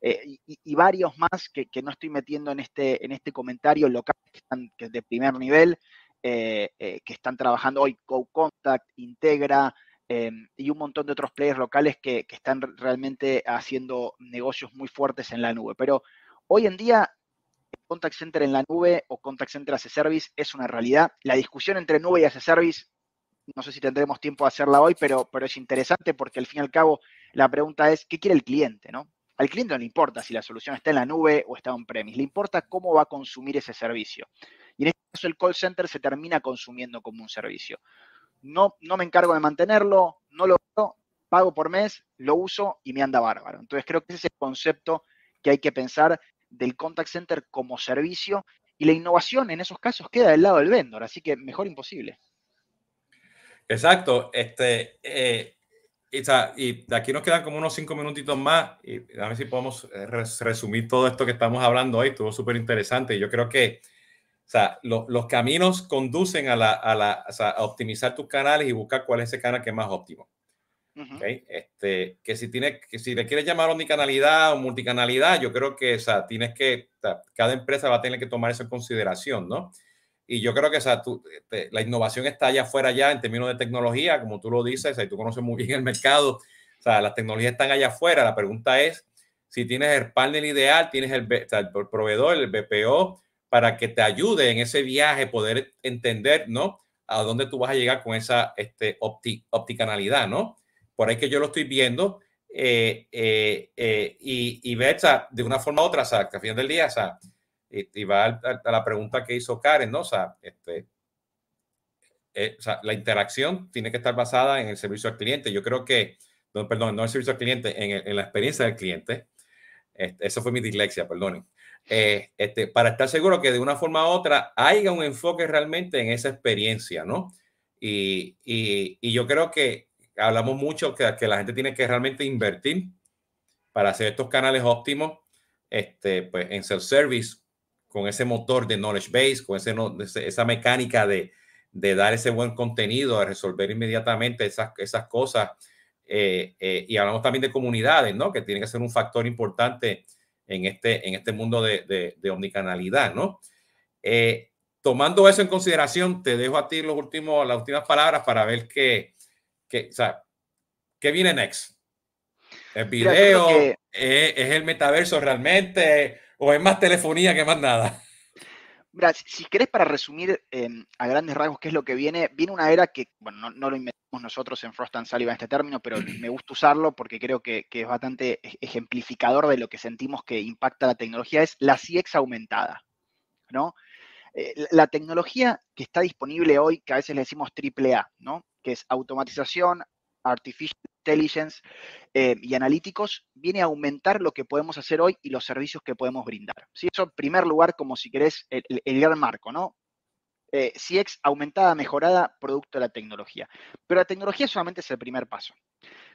eh, y, varios más que, no estoy metiendo en este, en este comentario local que están que es de primer nivel, eh, que están trabajando hoy, GoContact, Integra, y un montón de otros players locales que, que están realmente haciendo negocios muy fuertes en la nube. Pero hoy en día contact center en la nube o contact center as a service es una realidad. La discusión entre nube y as a service, no sé si tendremos tiempo de hacerla hoy, pero, pero es interesante porque al fin y al cabo la pregunta es, ¿qué quiere el cliente? ¿no? Al cliente no le importa si la solución está en la nube o está on-premise, le importa cómo va a consumir ese servicio. Y en este caso el call center se termina consumiendo como un servicio. No, no me encargo de mantenerlo, no lo pago por mes, lo uso y me anda bárbaro. Entonces creo que ese es el concepto que hay que pensar del contact center como servicio y la innovación en esos casos queda del lado del vendor, así que mejor imposible.
Exacto. Este, eh, y, aquí nos quedan como unos cinco minutitos más y a ver si podemos eh, resumir todo esto que estamos hablando hoy. Estuvo súper interesante. Yo creo que los caminos conducen a, la, a, la, a optimizar tus canales y buscar cuál es ese canal que es más óptimo. Este, que si tienes, que si le quieres llamar omnicanalidad o multicanalidad, yo creo que o sea, tienes que, cada empresa va a tener que tomar eso en consideración, ¿no? Y yo creo que o sea, tú, la innovación está allá afuera ya en términos de tecnología, como tú lo dices, y tú conoces muy bien el mercado, o sea, las tecnologías están allá afuera. La pregunta es si tienes el panel ideal, tienes el, el proveedor, el BPO, para que te ayude en ese viaje poder entender, ¿no? A dónde tú vas a llegar con esa este, opti, opticanalidad, ¿no? Por ahí que yo lo estoy viendo eh, eh, eh, y, y ver, de una forma u otra, o sea, que al final del día, o sea, y, va a, la pregunta que hizo Karen, ¿no? O sea, este, o sea, la interacción tiene que estar basada en el servicio al cliente. Yo creo que, no, perdón, no el servicio al cliente, en, en la experiencia del cliente. Este, eso fue mi dislexia, perdonen. Eh, este, para estar seguro que de una forma u otra haya un enfoque realmente en esa experiencia, ¿no? Y, y, yo creo que hablamos mucho que, que, la gente tiene que realmente invertir para hacer estos canales óptimos este, pues, en self-service, con ese motor de knowledge base, con ese, esa mecánica de, de, dar ese buen contenido, de resolver inmediatamente esas, esas cosas. Eh, eh, y hablamos también de comunidades, ¿no? Que tiene que ser un factor importante en este, en este mundo de, de, omnicanalidad, ¿no? Eh, tomando eso en consideración, te dejo a ti los últimos, las últimas palabras para ver qué, qué, o sea, qué viene next. ¿El video? ¿Es, el metaverso realmente? ¿O es más telefonía que más nada?
Mira, si, querés para resumir em, a grandes rasgos qué es lo que viene, viene una era que, bueno, no, lo inventamos nosotros en Frost and Sullivan este término, pero me gusta usarlo porque creo que, es bastante ejemplificador de lo que sentimos que impacta la tecnología, es la CX aumentada, ¿no? Eh, la tecnología que está disponible hoy, que a veces le decimos AAA, ¿no? Que es automatización, artificial intelligence eh, y analíticos, viene a aumentar lo que podemos hacer hoy y los servicios que podemos brindar. ¿sí? Eso en primer lugar, como si querés, el, gran marco, ¿no? Eh, CX aumentada, mejorada, producto de la tecnología. Pero la tecnología solamente es el primer paso.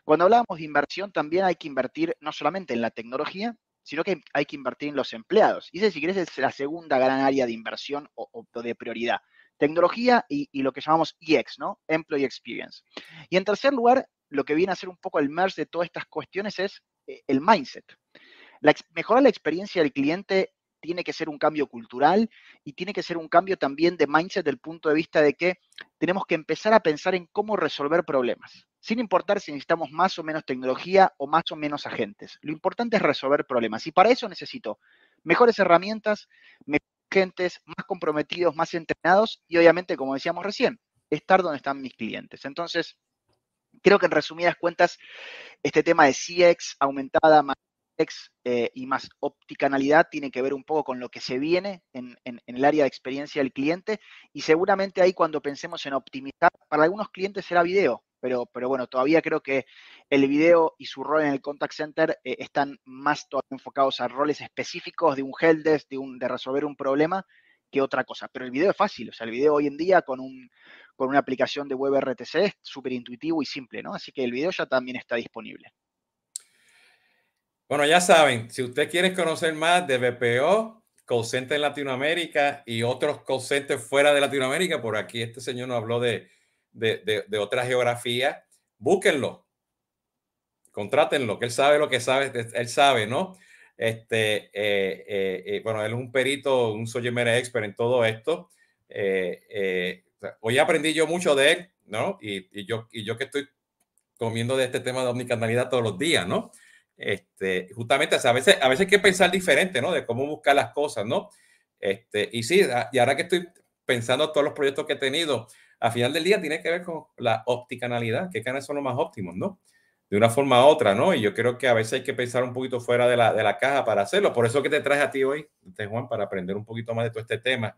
Cuando hablamos de inversión, también hay que invertir no solamente en la tecnología, sino que hay que invertir en los empleados. Y ese, si querés, es la segunda gran área de inversión o, de prioridad. Tecnología y, lo que llamamos EX, ¿no? Employee Experience. Y en tercer lugar, lo que viene a ser un poco el merge de todas estas cuestiones es eh, el mindset. La, mejorar la experiencia del cliente tiene que ser un cambio cultural y tiene que ser un cambio también de mindset del punto de vista de que tenemos que empezar a pensar en cómo resolver problemas, sin importar si necesitamos más o menos tecnología o más o menos agentes. Lo importante es resolver problemas y para eso necesito mejores herramientas, mejores más comprometidos, más entrenados y obviamente, como decíamos recién, estar donde están mis clientes. Entonces, Creo que en resumidas cuentas, este tema de CX aumentada, más CX eh, y más opticanalidad tiene que ver un poco con lo que se viene en, el área de experiencia del cliente y seguramente ahí cuando pensemos en optimizar, para algunos clientes será video, pero, pero bueno, todavía creo que el video y su rol en el contact center eh, están más enfocados a roles específicos de un helpdesk, de, de resolver un problema que otra cosa. Pero el video es fácil, o sea, el video hoy en día con, un, con una aplicación de WebRTC es súper intuitivo y simple, ¿no? Así que el video ya también está disponible.
Bueno, ya saben, si usted quiere conocer más de BPO, call en Latinoamérica y otros call fuera de Latinoamérica, por aquí este señor nos habló de, de, de, otra geografía, búsquenlo, contrátenlo, que él sabe lo que sabe, él sabe, ¿no? Este, eh, eh, eh, bueno, él es un perito, un subject expert en todo esto. hoy aprendí yo mucho de él, ¿no? Y, yo, y yo que estoy comiendo de este tema de omnicanalidad todos los días, ¿no? Este, justamente, a veces, a veces hay que pensar diferente, ¿no? De cómo buscar las cosas, ¿no? Este, y sí, y ahora que estoy pensando todos los proyectos que he tenido, al final del día tiene que ver con la opticanalidad, qué canales son los más óptimos, ¿no? de una forma u otra, ¿no? Y yo creo que a veces hay que pensar un poquito fuera de la, de la caja para hacerlo. Por eso que te traje a ti hoy, este, Juan, para aprender un poquito más de todo este tema.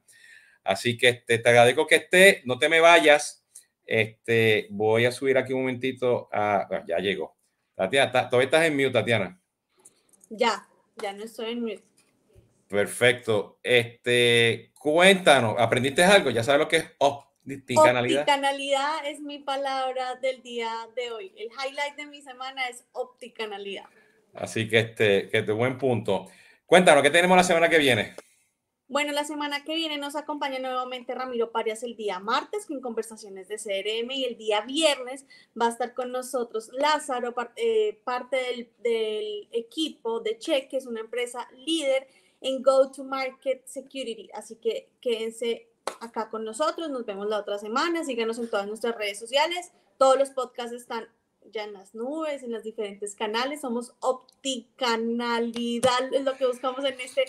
Así que este, te agradezco que esté, no te me vayas. Este, voy a subir aquí un momentito a, ah, ya llegó. Tatiana, todavía estás en mute, Tatiana.
Ya, ya no estoy en mute.
Perfecto. Este, cuéntanos, ¿aprendiste algo? ¿Ya sabes lo que es
opticanalidad? Opticanalidad es mi palabra del día de hoy. El highlight de mi semana es opticanalidad.
Así que este, que este buen punto. Cuéntanos, ¿qué tenemos la semana que viene?
Bueno, la semana que viene nos acompaña nuevamente Ramiro Parias el día martes con conversaciones de CRM y el día viernes va a estar con nosotros Lázaro, eh, parte del, del, equipo de Check, que es una empresa líder en Go-to-Market Security. Así que quédense acá con nosotros, nos vemos la otra semana, síganos en todas nuestras redes sociales, todos los podcasts están ya en las nubes, en los diferentes canales, somos opticanalidad, es lo que buscamos en este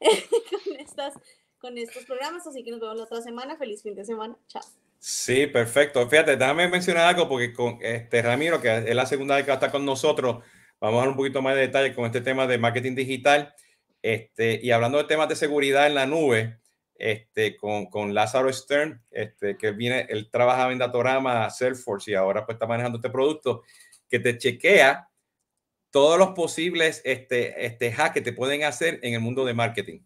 <laughs> con, estas, con estos programas. Así que nos vemos la otra semana. Feliz fin de semana. Chao.
Sí, perfecto. Fíjate, déjame mencionar algo porque con este Ramiro, que es la segunda vez que estar con nosotros, vamos a dar un poquito más de detalle con este tema de marketing digital. Este, y hablando de temas de seguridad en la nube, este, con, con Lázaro Stern, este, que viene, él trabaja en Datorama, Salesforce y ahora pues está manejando este producto, que te chequea todos los posibles este, este hacks que te pueden hacer en el mundo de marketing.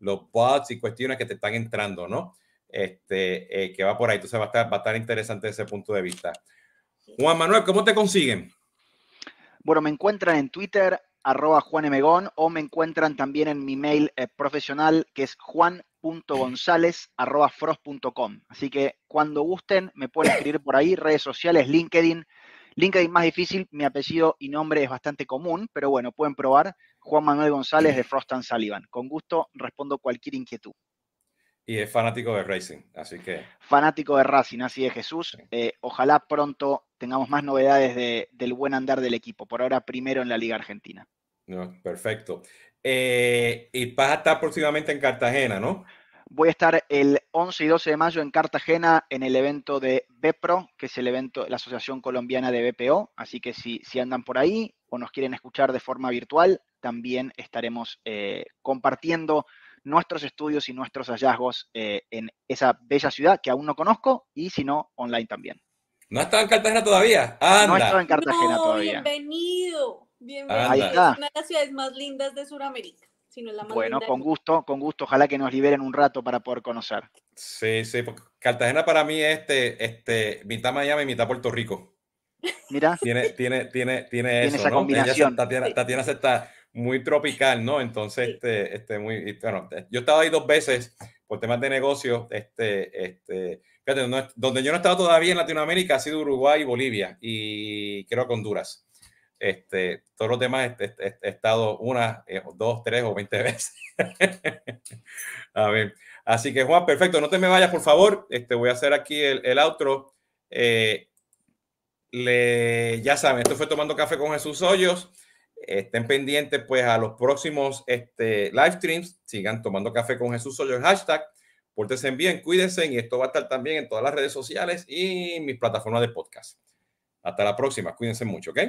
Los bots y cuestiones que te están entrando, ¿no? Este, eh, que va por ahí. Entonces va a estar, va a estar interesante desde ese punto de vista. Juan Manuel, ¿cómo te consiguen?
Bueno, me encuentran en Twitter, arroba Juan Emegón, o me encuentran también en mi mail eh, profesional, que es juan.gonzález, arroba frost.com. Así que cuando gusten, me pueden escribir por ahí, redes sociales, LinkedIn, LinkedIn más difícil, mi apellido y nombre es bastante común, pero bueno, pueden probar Juan Manuel González de Frost and Sullivan. Con gusto respondo cualquier inquietud.
Y es fanático de Racing, así que...
Fanático de Racing, así es Jesús. Eh, ojalá pronto tengamos más novedades del buen andar del equipo. Por ahora primero en la Liga Argentina.
No, perfecto. Eh, y vas a estar próximamente en Cartagena, ¿no?
Voy a estar el 11 y 12 de mayo en Cartagena en el evento de BEPRO, que es el evento, la Asociación Colombiana de BPO. Así que si, si andan por ahí o nos quieren escuchar de forma virtual, también estaremos eh, compartiendo nuestros estudios y nuestros hallazgos eh, en esa bella ciudad que aún no conozco y si no, online también.
¿No has estado en Cartagena todavía?
No he estado en Cartagena todavía.
Bienvenido, bienvenido. Ahí está. Es una de las ciudades más lindas de Sudamérica
bueno, con gusto, con gusto. Ojalá que nos liberen un rato para poder conocer.
Sí, sí, porque Cartagena para mí es este, este, mitad Miami, mitad Puerto Rico.
Mira.
Tiene, tiene, tiene, tiene, eso, esa ¿no?
combinación.
Tatiana, Tatiana, está muy tropical, ¿no? Entonces, este, este, muy, bueno, yo he estado ahí dos veces por temas de negocio, este, este, fíjate, donde yo no he estado todavía en Latinoamérica ha sido Uruguay y Bolivia y creo que Honduras. Este, todos los demás he, estado una, eh, dos, tres o veinte <laughs> veces. a ver. Así que Juan, perfecto. No te me vayas, por favor. Este, voy a hacer aquí el, el outro. Eh, le, ya saben, esto fue Tomando Café con Jesús Hoyos. Estén pendientes pues a los próximos este, live streams. Sigan tomando café con Jesús Hoyos. Hashtag. Pórtense bien, cuídense. Y esto va a estar también en todas las redes sociales y mis plataformas de podcast. Hasta la próxima. Cuídense mucho, ¿ok?